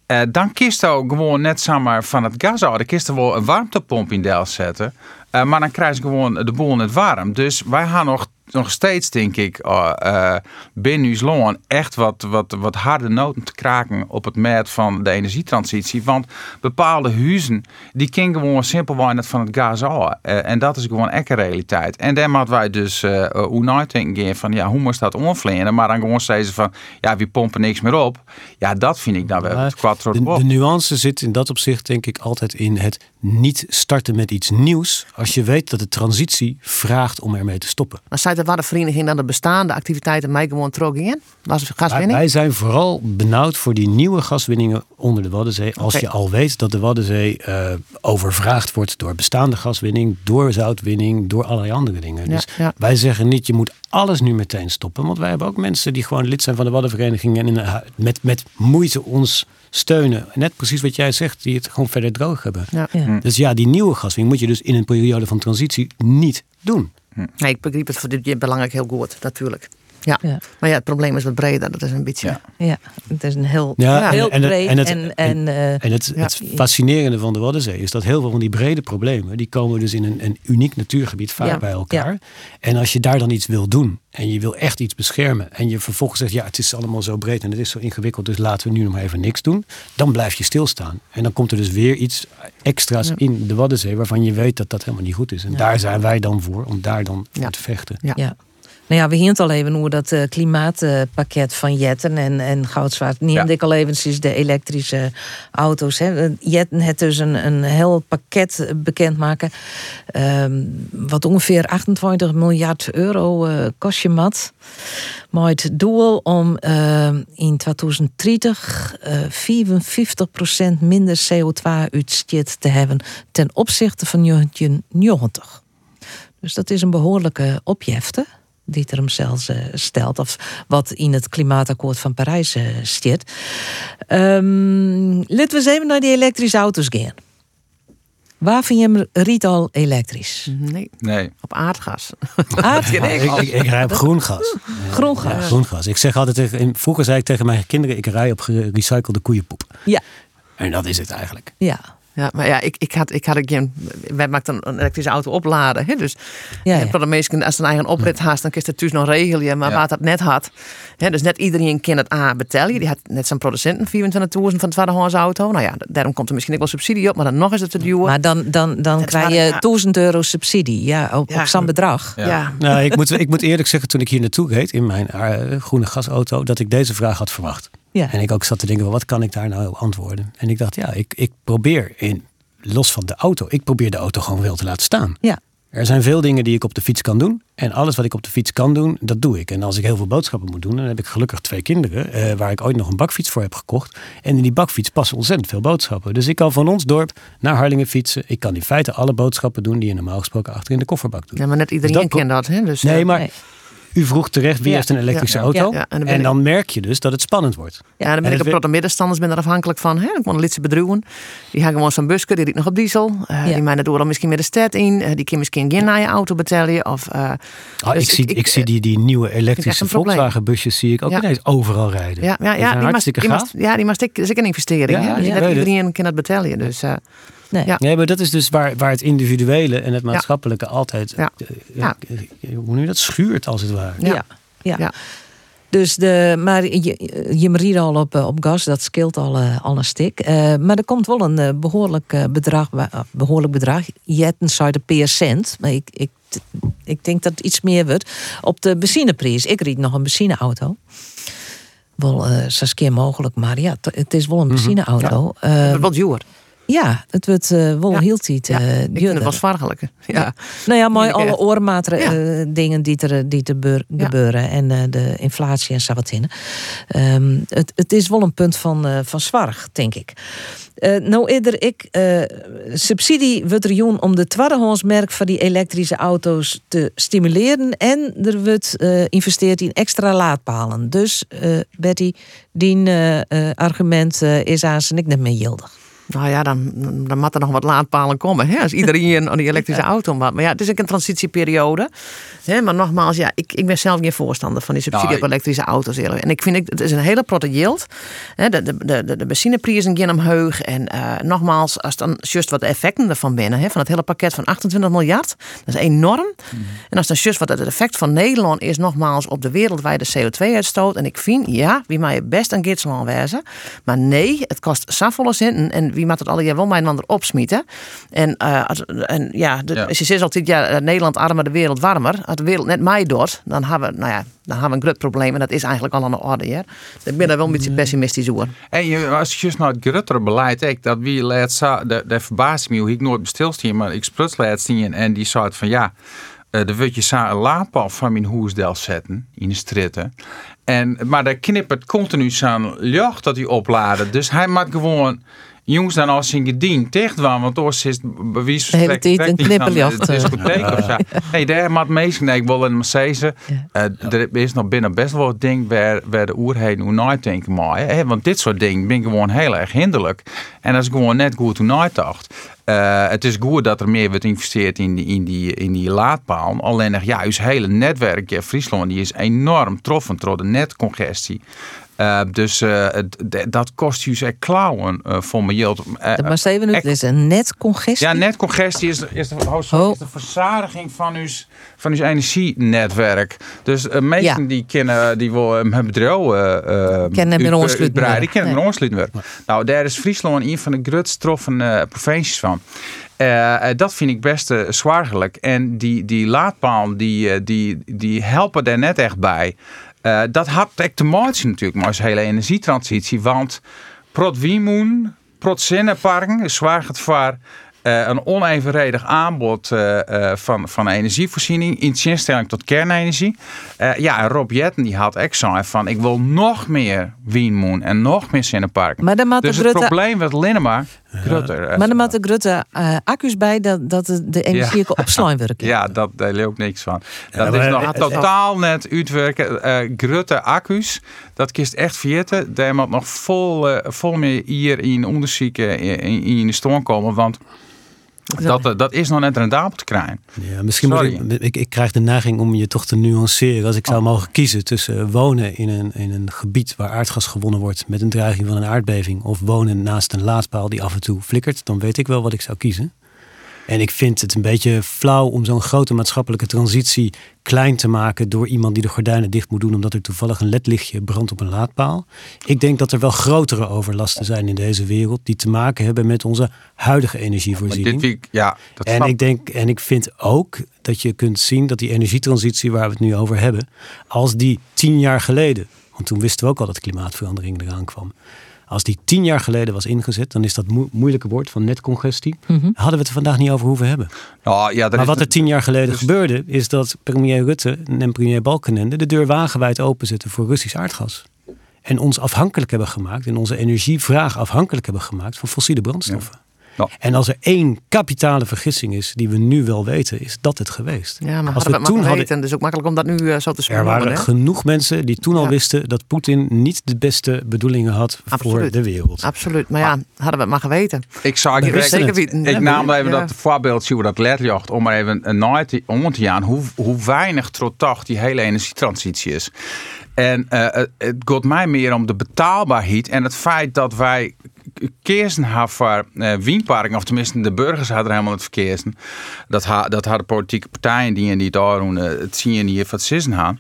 eh, dan kist ook gewoon net zomaar van het gas uit. Dan kist er wel een warmtepomp in deel zetten. Eh, maar dan krijg je gewoon de boel net warm. Dus wij gaan nog, nog steeds, denk ik, eh, eh, binnen ons loon echt wat, wat, wat harde noten te kraken op het merk van de energietransitie. Want bepaalde huizen, die kunnen gewoon simpelweg net van het gas af. Eh, en dat is gewoon echt een realiteit. En dan moeten wij dus uh, hoe nadenken van, ja, hoe moest dat onvleren? Maar dan gewoon steeds van, ja, we pompen niks meer op. Ja, dat vind ik nou wel het quattro De, de nuance zit in dat opzicht denk ik altijd in het niet starten met iets nieuws als je weet dat de transitie vraagt om ermee te stoppen. Maar de Waddenvereniging dan de bestaande activiteiten mij gewoon in? Was Wij, gaswinning? wij zijn vooral benauwd voor die nieuwe gaswinningen onder de Waddenzee. Als je al weet dat de Waddenzee eh, overvraagd wordt door bestaande gaswinning, door zoutwinning, door allerlei andere dingen. Ja, dus ja. wij zeggen niet, je moet alles nu meteen stoppen. Want wij hebben ook mensen die gewoon lid zijn van de Waddenvereniging en in, met, met moeite ons steunen. Net precies wat jij zegt, die het gewoon verder droog hebben. Ja. Ja. Dus ja, die nieuwe gaswinning moet je dus in een periode van transitie niet doen. Nee, ik begreep het voor dit belangrijk heel goed, natuurlijk. Ja. Ja. maar ja, het probleem is wat breder. Dat is een beetje... Ja, het is een heel, Ja, heel en, breed en, het, en, en, eh, en het, ja. het fascinerende van de Waddenzee is dat heel veel van die brede problemen, die komen dus in een, een uniek natuurgebied vaak Ja, bij elkaar. En als je daar dan iets wil doen en je wil echt iets beschermen en je vervolgens zegt, ja, het is allemaal zo breed en het is zo ingewikkeld, dus laten we nu nog maar even niks doen, dan blijf je stilstaan. En dan komt er dus weer iets extra's Ja. in de Waddenzee waarvan je weet dat dat helemaal niet goed is. En daar zijn wij dan voor, om daar dan voor te vechten. Ja. Nou ja, we hield al even over dat eh, klimaatpakket van Jetten en, en Goudzwaard. Neemde Ja. ik al eventjes de elektrische auto's. Hè. Eh, Jetten het dus een, een heel pakket bekendmaken. ehm, wat ongeveer 28 miljard euro eh, kost je mat. Maar het doel om in 2030 eh 54% minder CO2-uitstoot te hebben ten opzichte van 1990. Dus dat is een behoorlijke opjefte die er hem zelfs eh, stelt. Of wat in het klimaatakkoord van Parijs eh staat. Ehm, laten we eens even naar die elektrische auto's gaan. Waar vind je hem riet al elektrisch? Nee, Nee. op aardgas. Aardgas. Ik, ik, ik rij op groen gas. Groen Ja, gas. groen gas. Ik zeg altijd tegen, vroeger zei ik tegen mijn kinderen, ik rij op gerecyclede koeienpoep. Ja, En dat is het eigenlijk. ja. Ja, maar ja, ik, ik had, ik had een wij maakten een elektrische auto opladen. Hè, dus Ja, ja, de meesten, als ze een eigen oprit haast, dan kun je het thuis nog regelen. Maar Ja. wat dat net had, hè, dus net iedereen kan het A betalen. Die had net zijn producenten 24.000 van tweedehands auto. Nou ja, daarom komt er misschien ook wel subsidie op, maar dan nog is het te duur. Maar dan, dan, dan krijg je ja. 1000 euro subsidie ja, op, Ja. op zo'n bedrag. Ja. Nou, ik moet, ik moet eerlijk zeggen, toen ik hier naartoe reed in mijn eh, groene gasauto, dat ik deze vraag had verwacht. Ja. En ik ook zat te denken, wat kan ik daar nou op antwoorden? En ik dacht, ja, ik, ik probeer, in, los van de auto, ik probeer de auto gewoon wel te laten staan. Ja. Er zijn veel dingen die ik op de fiets kan doen. En alles wat ik op de fiets kan doen, dat doe ik. En als ik heel veel boodschappen moet doen, dan heb ik gelukkig twee kinderen. eh, waar ik ooit nog een bakfiets voor heb gekocht. En in die bakfiets passen ontzettend veel boodschappen. Dus ik kan van ons dorp naar Harlingen fietsen. Ik kan in feite alle boodschappen doen die je normaal gesproken achter in de kofferbak doet. Ja, maar net iedereen Dus dat kent dat. Hè? Dus, Nee, eh, maar u vroeg terecht wie Ja, heeft een elektrische ja, auto. ja, ja, en dan ik- merk je dus dat het spannend wordt. Ja, dan ben En ik op grote middenstanders ben er afhankelijk van. Hè? Ik woon in Lidse bedrijven. Die hebben gewoon zo'n busje, die rijdt nog op diesel. Eh, Die mijnen door dan misschien met de stad in. Eh, die kan misschien geen naar je auto betalen. Of, eh, Oh, dus ik, zie, ik, zie die, die nieuwe elektrische een probleem. Volkswagen busjes zie ik ook Ja. ineens overal rijden. Ja, ja, Die ja, die hartstikke die gaaf. mast, ja, die mast ik, dat is een investering. Ja? Dus ik weet het. iedereen kan dat betalen. Dus, eh, Nee. Ja. Nee, maar dat is dus waar, waar het individuele en het maatschappelijke altijd, Ja. eh, ja. hoe nu dat schuurt als het ware. Ja. Ja. Dus de, maar je, je riet al op, eh, op gas, dat scheelt al, eh, al een stuk. Eh, maar er komt wel een eh, behoorlijk eh, bedrag, eh, behoorlijk bedrag. Jetten de per cent. Maar ik, ik, ik denk dat het iets meer wordt. Op de benzineprijs. Ik riet nog een benzineauto. Wel, eh zes keer mogelijk, maar ja, het is wel een benzineauto. Eh, wat duur. Ja, het wordt eh, wel heel tijd eh ik vind het duurder. wel zwaargelijk. Ja. Nou ja, mooi alle oormaatregelen, eh, dingen die er, die te beur- gebeuren. En eh, de inflatie en in. Ehm, het, het is wel een punt van, eh van zwaar, denk ik. Eh, nou, eerder ik eh, subsidie wordt er joen om de tweedehandsmerk van die elektrische auto's te stimuleren. En er wordt eh investeerd in extra laadpalen. Dus eh, Betty, die eh, eh, argument eh, is aan zijn ik net meer gildig. Nou ja, dan, dan moet er nog wat laadpalen komen. Hè? Als iedereen aan die elektrische auto maakt. Maar ja, het is ook een transitieperiode. Hè? Maar nogmaals, ja, ik, ik ben zelf geen voorstander van die subsidie Nou, op elektrische auto's. eerlijk. En ik vind het, het is een hele protte yield. Hè? De, de, de, de, benzineprijzen gaan omhoog. En eh, nogmaals, als dan juist wat de effecten ervan binnen, hè, van het hele pakket van 28 miljard, dat is enorm. En als dan juist wat het effect van Nederland is, nogmaals, op de wereldwijde CO2-uitstoot. En ik vind, ja, wie mij best een gidsland wezen. Maar nee, het kost zoveel zin. En wie maakt het alle jaar wel mijn ander opsmieten. En, eh, als, en ja, de, Ja. als je zegt altijd, ja, eh, Nederland armer, de wereld warmer. Als de wereld net mij doet, dan hebben we, nou ja, dan hebben we een groot probleem. En dat is eigenlijk al aan de orde, ja. Ik ben daar wel een beetje pessimistisch over. En je, als je juist naar het gruttere beleid kijkt, dat wie laat zo, de, de verbaast me hoe ik nooit stilstaan, maar ik spruts laat zien en die zei van ja, eh dan wil je zo een laadpaal van mijn hoesdel zetten in de stritten. En, maar daar knippert continu zo'n lucht dat hij opladen. Dus hij maakt gewoon jongens dan als zijn gedien tegen want anders is wie De hele tijd een knipperjacht, De discotheek of zo. Nee, daar maakt meestal ik wil in Mercedes. eh, er is nog binnen best wel wat ding waar, waar de oerheden hoe nooit denken maar. Hè, want dit soort dingen ben gewoon heel erg hinderlijk. En dat is gewoon net goed hoe nooit dacht. Eh, het is goed dat er meer wordt geïnvesteerd in die, in die, in die laadpaal. Alleen nog, ja, het hele netwerk in Friesland die is enorm getroffen door de netcongestie. Eh, dus eh, dat kost je echt klauwen eh, voor mijn geld. Maar even nu, het is een netcongestie. ja, netcongestie is, is, de, oh, sorry, is de verzadiging van uw, van uw energienetwerk. Dus uh, Ja. die kennen, die wil een bedrijf uh, Kennen uitbreiden, worden. die kennen aansluiten worden. Nou, daar is Friesland een van de grootst troffen eh, provincies van. Dat vind ik best uh, zwaargelijk. En die, die laadpaal, die, die, die helpen daar net echt bij. Eh, dat had echt te maken natuurlijk met de hele energietransitie. Want prot Wiemoen, prot zwaar het voor eh, een onevenredig aanbod eh, van, van energievoorziening in tegenstelling tot kernenergie. Ja, en Rob Jetten die had echt zo van ik wil nog meer Wienmoen en nog meer Zinnenparken. Maar dan dus het Rutte- probleem werd alleen eh. Maar dan maakt de Grutte eh, accu's bij dat, dat de, energie kan opslaan werken. Ja, dat daar leer ook niks van. Dat is nog het- totaal net uitwerken. Eh Grutte accu's, dat kist echt vergeten. Daar moet nog vol, vol meer hier in onderzoeken in, in, in de storm komen. Want Dat, eh, dat is nog net rendabel te krijgen. Ja, misschien moet ik, ik, ik krijg de neiging om je toch te nuanceren. Als ik zou mogen kiezen tussen wonen in een, in een gebied waar aardgas gewonnen wordt met een dreiging van een aardbeving, of wonen naast een laadpaal die af en toe flikkert, dan weet ik wel wat ik zou kiezen. En ik vind het een beetje flauw om zo'n grote maatschappelijke transitie klein te maken door iemand die de gordijnen dicht moet doen omdat er toevallig een ledlichtje brandt op een laadpaal. Ik denk dat er wel grotere overlasten zijn in deze wereld die te maken hebben met onze huidige energievoorziening. dit week, ja, dat En snap ik, denk, en ik vind ook dat je kunt zien dat die energietransitie waar we het nu over hebben, als die tien jaar geleden, want toen wisten we ook al dat klimaatverandering eraan kwam. Als die tien jaar geleden was ingezet, dan is dat moe- moeilijke woord van netcongestie. Hadden we het er vandaag niet over hoeven hebben. Nou, ja, Maar wat er tien jaar geleden gebeurde, is dat premier Rutte en premier Balkenende de deur wagenwijd openzetten voor Russisch aardgas. En ons afhankelijk hebben gemaakt, en onze energievraag afhankelijk hebben gemaakt van fossiele brandstoffen. En als er één kapitale vergissing is die we nu wel weten, is dat het geweest. Ja, maar als hadden we het maar hadden, geweten. Dus ook makkelijk om dat nu eh, zo te er spelen. waren genoeg mensen die toen al wisten dat Poetin niet de beste bedoelingen had voor de wereld. Absoluut. Maar ja, hadden we het maar geweten. Ik zou We direct, weten, ik hè? nam even Ja. dat voorbeeldje hoe dat ledjocht om maar even een nooit om te gaan hoe, hoe weinig trotacht die hele energietransitie is. En eh, het- het gaat mij meer om de betaalbaarheid en het feit dat wij keersen hebben voor eh, wienparken, of tenminste de burgers hadden helemaal het verkeersen. Dat, dat hadden politieke partijen die in die daar eh, het zien hier wat zissen gaan.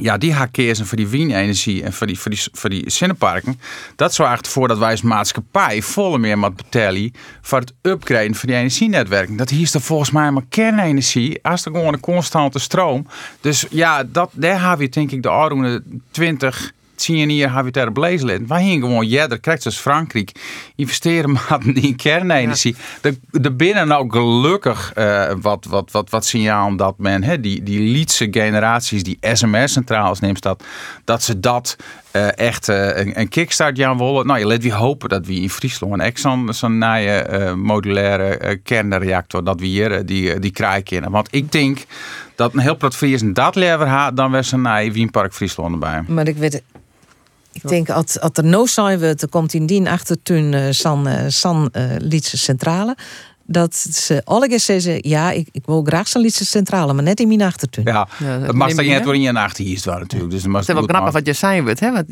Ja, die kiezen voor die wienenergie en voor die, voor die, voor die zinnenparken. Dat zorgt ervoor dat wij als maatschappij volle meer moeten betalen voor het upgraden van die energienetwerken. Dat hier is er volgens mij maar kernenergie, als er gewoon een constante stroom. Dus ja, dat, daar hebben we denk ik de oude 20, 10 jaar hebben we het er blazen Wij hier gewoon, ja, daar krijgt zoals Frankrijk, investeren maar in kernenergie. Er, er binnen nou gelukkig eh, wat, wat, wat, wat signaal dat men, hè, die, die lietse generaties, die sms-centrales neemt, dat, dat ze dat eh, echt eh, een, een kickstart gaan willen. Nou, je let wie hopen dat we in Friesland en zo'n zo'n nieuwe modulaire kernreactor, dat we hier die, die krijgen kunnen. Want ik denk dat een heel plat Friesen dat lever had, dan was een nieuwe Wienpark Friesland erbij. Maar ik weet, ik denk, als, als er no zijn er komt in die achtertuin uh, San, uh, San uh, Lietse Centrale. Dat ze alle zeggen, ja, ik, ik wil graag zo'n Lietse Centrale, maar net in mijn achtertuin. Ja, dat mag dan net door in je nacht hier waar natuurlijk. Dus dat Het is wel grappig wat je zei wordt. Hè? Want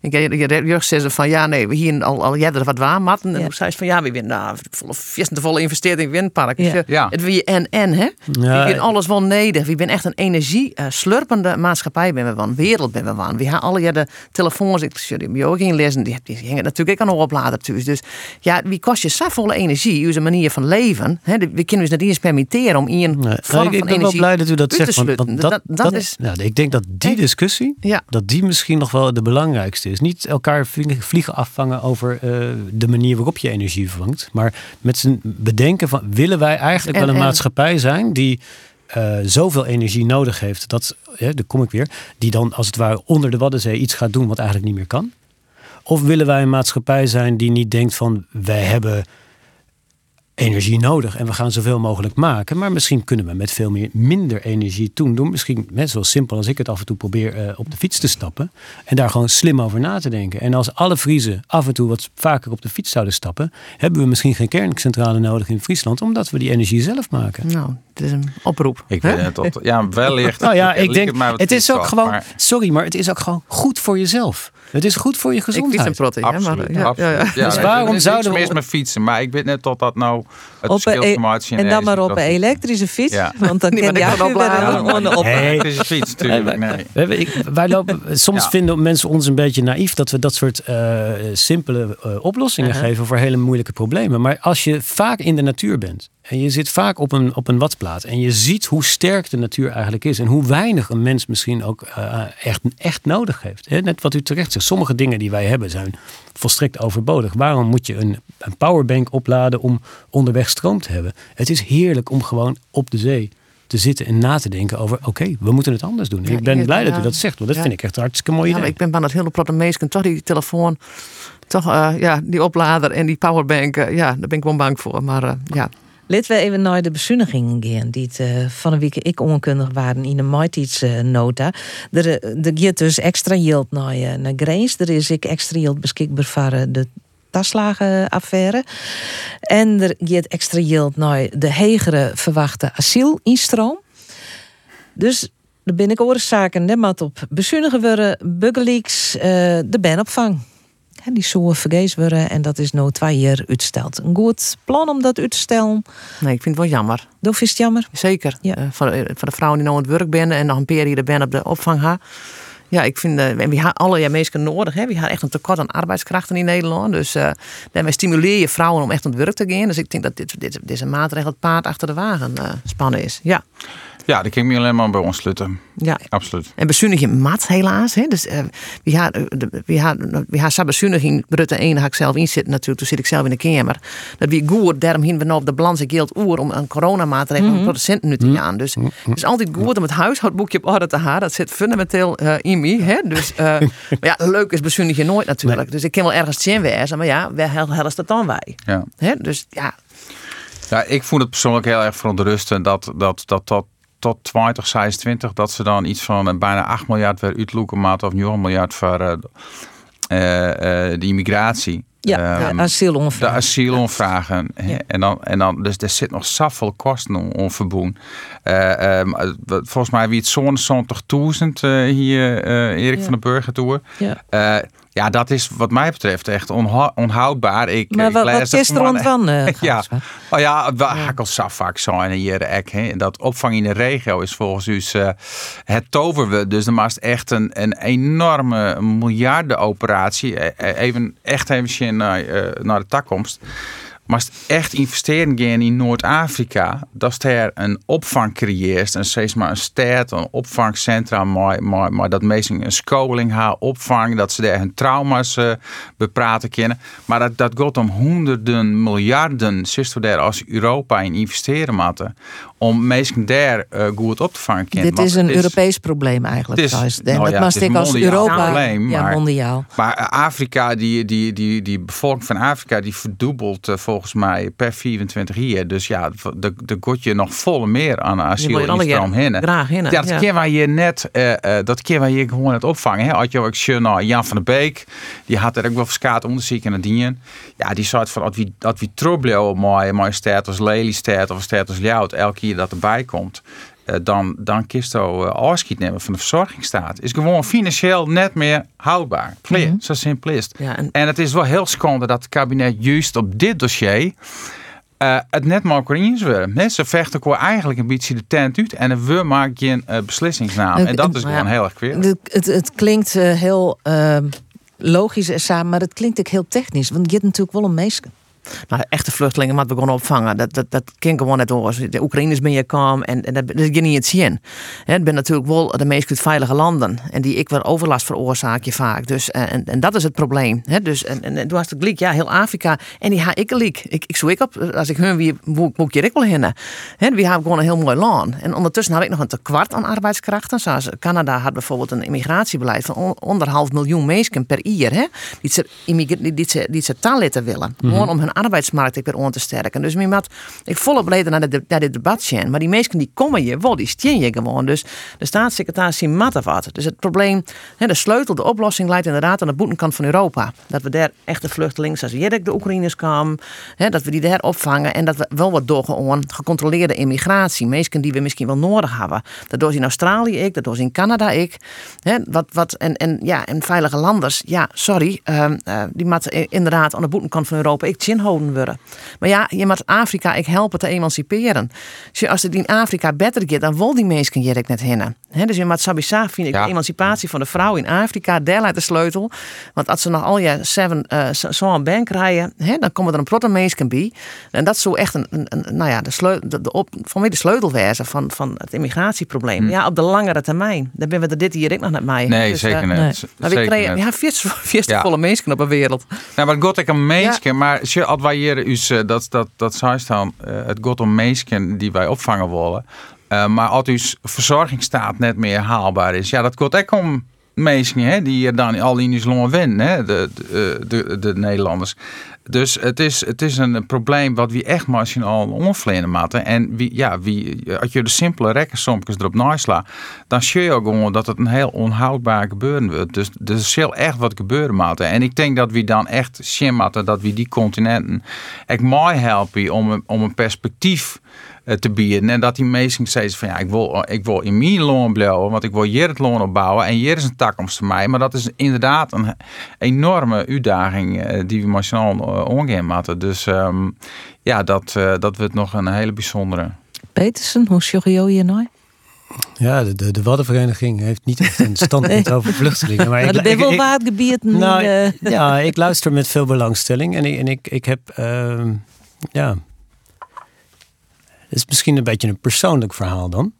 ik je jeugd zeggen van ja, nee, we hier al, al jij er wat waar matten. En toen zei ze van ja, we winnen nou, volle, de volle investeerd in windpark. Dus, Ja. Ja. Het wie en en hè. Ja, we winnen alles wel neder. We zijn echt een energie uh, slurpende maatschappij ben we van. Wereld ben we van. We hebben alle de telefoons. Ik die ook in lezen. Die, die hingen natuurlijk ook aan oplader thuis. Dus ja, wie kost je zo volle energie? Uw manier van leven. We kunnen dus niet eens permitteren om in Nee, vorm ik, ik van ben wel blij dat u dat zegt. Want, want sluiten. dat, dat, dat is ja, ik denk dat die discussie, Ja. dat die misschien nog wel de belangrijkste is. Niet elkaar vliegen afvangen over eh, de manier waarop je energie vervangt. Maar met z'n bedenken van, willen wij eigenlijk En- wel een en- maatschappij zijn die eh, zoveel energie nodig heeft. Dat, daar kom ik weer. Die dan als het ware onder de Waddenzee iets gaat doen wat eigenlijk niet meer kan. Of willen wij een maatschappij zijn die niet denkt van wij hebben energie nodig en we gaan zoveel mogelijk maken. Maar misschien kunnen we met veel meer minder energie toen doen. Misschien net zo simpel als ik het af en toe probeer eh, op de fiets te stappen. En daar gewoon slim over na te denken. En als alle Friesen af en toe wat vaker op de fiets zouden stappen, hebben we misschien geen kerncentrale nodig in Friesland, omdat we die energie zelf maken. Nou, het is een oproep. Ik hè? weet het tot, ja, wellicht. Nou ja, ik denk, het is ook gewoon, maar- sorry, maar het is ook gewoon goed voor jezelf. Het is goed voor je Ik gezondheid. fiets een protte, hè, maar, Absoluut, ja, absoluut. ja, ja. Dus waarom er zouden we- mis met fietsen, maar ik weet net tot dat nou het Op een verschil e- en dan maar op een elektrische fiets, want dan kan je opladen. gewoon op. Een fiets, natuurlijk. Nee. We hebben- ik- wij lopen, soms Ja. vinden mensen ons een beetje naïef dat we dat soort eh, simpele eh, oplossingen Uh-huh. geven voor hele moeilijke problemen. Maar als je vaak in de natuur bent en je zit vaak op een, op een watplaat en je ziet hoe sterk de natuur eigenlijk is en hoe weinig een mens misschien ook eh, echt, echt nodig heeft. Net wat u terecht zegt, sommige dingen die wij hebben zijn volstrekt overbodig. Waarom moet je een, een powerbank opladen om onderweg stroom te hebben? Het is heerlijk om gewoon op de zee te zitten en na te denken over... oké, we moeten het anders doen. En Ja, ik ben blij dat u dat zegt, want dat Ja. vind ik echt een hartstikke mooi Ja, idee. ik ben bang dat hele protte meesken toch die telefoon, toch eh, ja, die oplader en die powerbank, eh, ja, daar ben ik wel bang voor. Maar ja, Laten we even naar de bezuinigingen gaan, die eh, van een week ik onkundig waren in een nota. Er, eh, er gaat dus extra yield naar, eh, naar grains. Er is ik extra yield beschikbaar voor eh, de taslagenaffaire. En er gaat extra geld naar de hegere verwachte asielinstroom. Dus er ben ik oorzaken, net maar op bezuinigen worden, Buggerleaks, uh, de benopvang. Die zou vergees worden en dat is nu twee jaar uitgesteld. Een goed plan om dat uit te stellen? Nee, ik vind het wel jammer. Doe is het jammer? Zeker. Ja. Uh, voor, de, voor de vrouwen die nou aan het werk zijn en nog een periode ben op de opvang gaan. Ja, ik vind, uh, we hebben alle ja, mensen nodig. Hè. We hebben echt een tekort aan arbeidskrachten in Nederland. Dus uh, daarmee stimuleer je vrouwen om echt aan het werk te gaan. Dus ik denk dat dit, dit, deze maatregel het paard achter de wagen uh, spannen is. Ja. Ja, dat kan ik me alleen maar bij ons sluiten. Ja. Absoluut. En bezuiniging mat helaas. Hè. Dus uh, wie haar, wie haar, wie haar bezuiniging Brutte 1 ga ik zelf inzitten natuurlijk. Toen zit ik zelf in de kamer. Dat wie goed, daarom hingen we nou op de balans geld oer om een coronamaatregel mm -hmm. producenten nu te gaan. Dus het is altijd goed om het huishoudboekje op orde te houden. Dat zit fundamenteel uh, in me. Hè. Dus, uh, maar ja, leuk is bezuiniging nooit natuurlijk. Nee. Dus ik kan wel ergens zien wezen, maar ja, waar hel is dat dan wij? Ja. Hè. Dus ja. Ja, ik voel het persoonlijk heel erg verontrustend dat dat, dat, dat tot 2026 dat ze dan iets van bijna 8 miljard weer uitloeken maat of 9 miljard voor uh, uh, uh, de immigratie. Ja, um, de asielonvragen. De asielonvragen. Ja. En, dan, en dan, dus er zit nog zoveel kosten onverboen. Uh, um, volgens mij wie het zo'n 70.000 hier, Erik ja. van den Burger Tour. Ja. Ja, dat is wat mij betreft echt onhoudbaar. Ik, maar wat, wat is er? Uh, ja, oh ja, we vaak zo in hier ek. Dat opvang in de regio is volgens u uh, het toverwe. Dus er maakt echt een, een enorme miljardenoperatie. Even echt even naar, uh, naar de takkomst. Maar echt investeren gaan in Noord-Afrika, dat er een opvang creëert, en steeds maar een stad, een opvangcentra, maar, maar, maar dat meestal een scholing haar opvang, dat ze daar hun trauma's uh, bepraten kunnen. Maar dat, dat gaat om honderden miljarden, zuster daar als Europa in investeren moeten, om mensen daar uh, goed op te vangen. Dit is een is, Europees probleem eigenlijk. Het is, nou dat was ik als Europa. Probleem, ja, maar, mondiaal. Maar Afrika, die, die, die, die bevolking van Afrika, die verdubbelt uh, volgens mij per 24 jaar. Dus ja, de, de god je nog volle meer aan asielinstroom heen. Graag heen. Ja, dat ja. keer waar je net, uh, uh, dat keer waar je gewoon het opvangen. Hè. Had je ook nou, Jan van der Beek, die had er ook wel verskaat onderzoek in het dienen. Ja, die zei van dat wie dat wie trouble mooi, mooi stad als Lelystad of stad als Ljout, elke keer dat erbij komt. Uh, dan, dan kist je uh, afschiet nemen van de verzorgingsstaat. Is gewoon financieel net meer houdbaar. Clear, mm -hmm. zo simpel is het. Ja, en... en... het is wel heel schande dat het kabinet juist op dit dossier uh, het net maar inzweren. Ze vechten gewoon eigenlijk een beetje de tent uit en we maken je een beslissingsnaam. En dat is gewoon heel erg kweer. Het, het, klinkt heel ehm, logisch samen, maar het klinkt ook heel technisch. Want je hebt natuurlijk wel een meisje. Nou, echte vluchtelingen moeten we gewoon opvangen. Dat, dat, dat kan gewoon net door. De Oekraïners ben je kwam en, en dat, dat je niet het zien. Het ben natuurlijk wel de meest veilige landen. En die ik wel overlast veroorzaak je vaak. Dus, en, en dat is het probleem. He, dus, en, en, en toen was het gelijk, ja, heel Afrika. En die ha ik. Ik, ik zoek op, als ik hun wie moet je ik wel heen. He, we hebben gewoon een heel mooi land. En ondertussen had ik nog een tekort aan arbeidskrachten. Zoals Canada had bijvoorbeeld een immigratiebeleid van on, anderhalf miljoen mensen per jaar. Hè, die ze, die ze, die ze willen. Mm -hmm. Gewoon om hun arbeidsmarkt ik weer on te sterken. Dus mijn ik volop leden naar, dit debat zien. Maar die mensen die komen je wel, die stien je gewoon. Dus de staatssecretaris zien matten wat. Dus het probleem, de sleutel, de oplossing lijkt inderdaad aan de boetenkant van Europa. Dat we daar echte vluchtelingen, zoals Jerk de Oekraïners kwamen, hè, dat we die daar opvangen. En dat we wel wat doorgaan gecontroleerde immigratie. Mensen die we misschien wel nodig hebben. Dat doen ze in Australië ik, dat doen ze in Canada ik. Wat, wat, en, en, ja, en veilige landers, ja, sorry, uh, uh, die moeten inderdaad aan de boetenkant van Europa ik houden worden. Maar ja, je moet Afrika ik helpen te emanciperen. Dus als het in Afrika beter gaat, dan wil die mensen je net hinnen. dus je moet sabisa vind ik ja. de emancipatie van de vrouw in Afrika, daar de sleutel. Want als ze nog al je seven uh, zo'n bank rijden, he, dan komen er een protte mensen bij. En dat is zo echt een, een, een, nou ja, de sleutel, de, de op, voor mij de sleutelwijze van, van het immigratieprobleem. Hm. Ja, op de langere termijn. Dan ben we er dit hier ik nog net mee. Nee, dus, zeker uh, niet. Maar we kregen ja, volle ja. mensen op de wereld. Nou, maar god ik een mensen, ja. maar is uh, dat, dat, dat zou staan, uh, het gaat om die wij opvangen willen. Uh, maar als uw verzorgingsstaat net meer haalbaar is, ja, dat gaat ook om mensen hè, die dan al in die longen winnen, hè, de, de, de, Nederlanders. Dus het is, het is een probleem wat we echt machinaal onvlenen moeten. En wie, ja, wie, als je de simpele rekkensompjes erop naslaat, dan zie je ook gewoon dat het een heel onhoudbaar gebeuren wordt. Dus er zal echt wat gebeuren moeten. En ik denk dat we dan echt zien dat we die continenten echt mooi helpen om om een perspectief te bieden. En dat die mensen zeggen van ja, ik wil, ik wil in mijn loon blijven, want ik wil hier het loon opbouwen en hier is een takkomst voor mij. Maar dat is inderdaad een enorme uitdaging eh, die we massaal uh, omgaan moeten. Dus um, ja, dat, uh, dat wordt nog een hele bijzondere. Petersen, hoe je je nou? Ja, de, de, de Waddenvereniging heeft niet echt een standpunt nee. over vluchtelingen. Maar, maar ik, wel waardgebied. Nou, uh... ja, ik luister met veel belangstelling. En ik, en ik, ik heb, uh, ja, het is misschien een beetje een persoonlijk verhaal dan.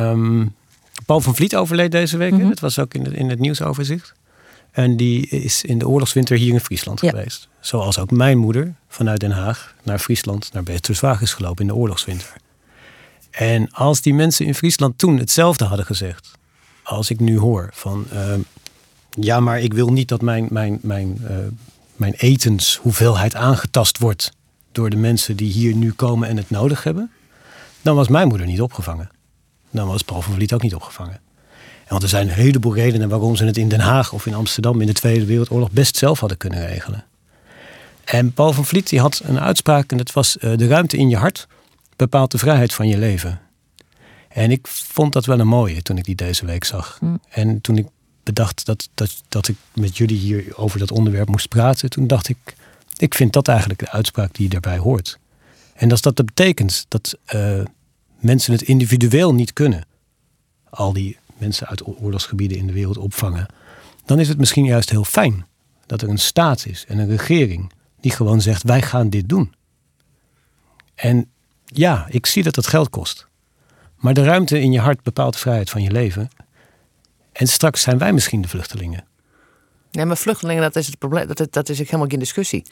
Um, Paul van Vliet overleed deze week. Mm -hmm. Dat was ook in het, in het nieuwsoverzicht. En die is in de oorlogswinter hier in Friesland ja. geweest. Zoals ook mijn moeder vanuit Den Haag naar Friesland, naar Betuwerswaag is gelopen in de oorlogswinter. En als die mensen in Friesland toen hetzelfde hadden gezegd, als ik nu hoor van, uh, ja, maar ik wil niet dat mijn, mijn, mijn, uh, mijn etenshoeveelheid aangetast wordt door de mensen die hier nu komen en het nodig hebben, dan was mijn moeder niet opgevangen. Dan was Paul van Vliet ook niet opgevangen. En want er zijn een heleboel redenen waarom ze het in Den Haag of in Amsterdam in de Tweede Wereldoorlog best zelf hadden kunnen regelen. En Paul van Vliet die had een uitspraak en dat was uh, de ruimte in je hart bepaalt de vrijheid van je leven. En ik vond dat wel een mooie toen ik die deze week zag. Mm. En toen ik bedacht dat, dat, dat ik met jullie hier over dat onderwerp moest praten, toen dacht ik, ik vind dat eigenlijk de uitspraak die daarbij hoort. En als dat betekent dat uh, mensen het individueel niet kunnen, al die mensen uit oorlogsgebieden in de wereld opvangen, dan is het misschien juist heel fijn dat er een staat is en een regering die gewoon zegt: wij gaan dit doen. En ja, ik zie dat het geld kost. Maar de ruimte in je hart bepaalt de vrijheid van je leven. En straks zijn wij misschien de vluchtelingen. Ja, maar vluchtelingen, dat is het probleem. Dat, dat is helemaal geen discussie.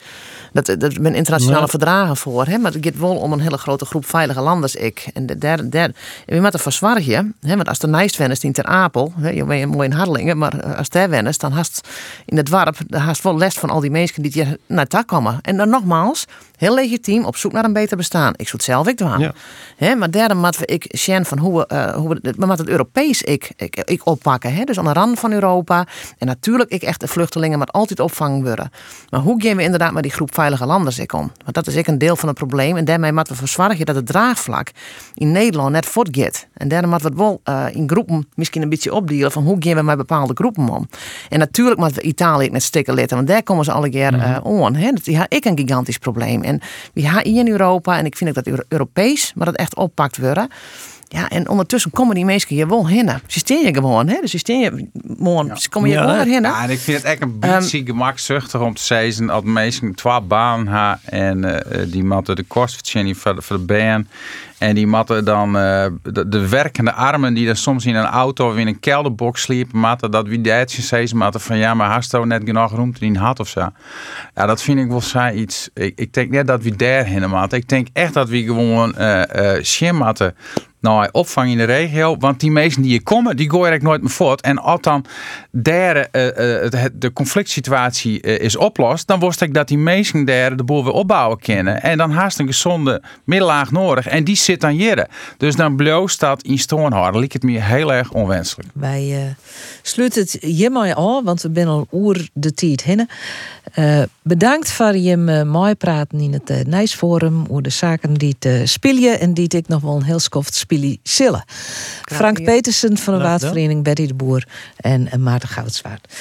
Dat, dat ben internationale verdragen voor. Hè? Maar het gaat wel om een hele grote groep veilige landers. Ik. En daar, daar, we moeten verzwargen. Hè? Want als de nijst wenst in Ter Apel, hè, je bent mooi in Hardelingen, maar als daar wenst, dan haast in het dorp, dan haast wel les van al die mensen die hier naar daar komen. En dan nogmaals, heel legitiem op zoek naar een beter bestaan. Ik zou het zelf ik doen. Ja. maar derde we ik zien van hoe we, uh, hoe we, het Europees ik, ik, ik oppakken. Hè? Dus aan de rand van Europa. En natuurlijk ik echt de vluchtelingen maar altijd opvangen worden. Maar hoe gaan we inderdaad met die groep veilige landen ik om? Want dat is ik een deel van het probleem. En daarmee moeten we verzorgen dat het draagvlak in Nederland net voortgaat. En daarom moeten we het wel uh, in groepen misschien een beetje opdelen van hoe gaan we met bepaalde groepen om. En natuurlijk moeten we Italië net stikken letten, want daar komen ze alle keer uh, on. Hè? Dat is ik een gigantisch probleem. En we hebben in Europa, en ik vind dat Europees, maar dat echt oppakt worden. Ja, en ondertussen komen die mensen hier wel heen. Ze steen je gewoon, hè? Dus ze steen je gewoon, ze komen hier ja, heen. Ja, en ik vind het echt een beetje um, gemakzuchtig om te zeggen dat mensen twee baan hebben en uh, die moeten de kost voor, voor de baan. En die matten dan uh, de, de, werkende armen die dan soms in een auto of in een kelderbox sliepen, matten dat wie deitje steeds matten van ja, maar hast net genoeg ruimte in had of zo. Ja, dat vind ik wel saai iets. Ik, ik denk net dat we daar matten. Ik denk echt dat we gewoon uh, uh, nou, opvang in de regio. Want die mensen die hier komen, die gooien ik nooit meer voort. En als dan daar de conflict situatie is oplost, dan wist ik dat die mensen daar de boel weer opbouwen kunnen. En dan haast een gezonde middellaag nodig. En die zit dan hier. Dus dan bloost dat in Stoornhouden. Liek het me heel erg onwenselijk. Wij sluiten het hiermee aan, want we zijn al oer de tijd heen. bedankt voor je mooi praten in het uh, Nijsforum over de zaken die te spelen en die ik nog wel een heel skoft spelen zullen. Frank Petersen van de Watervereniging Betty de Boer en Maarten Goudswaard.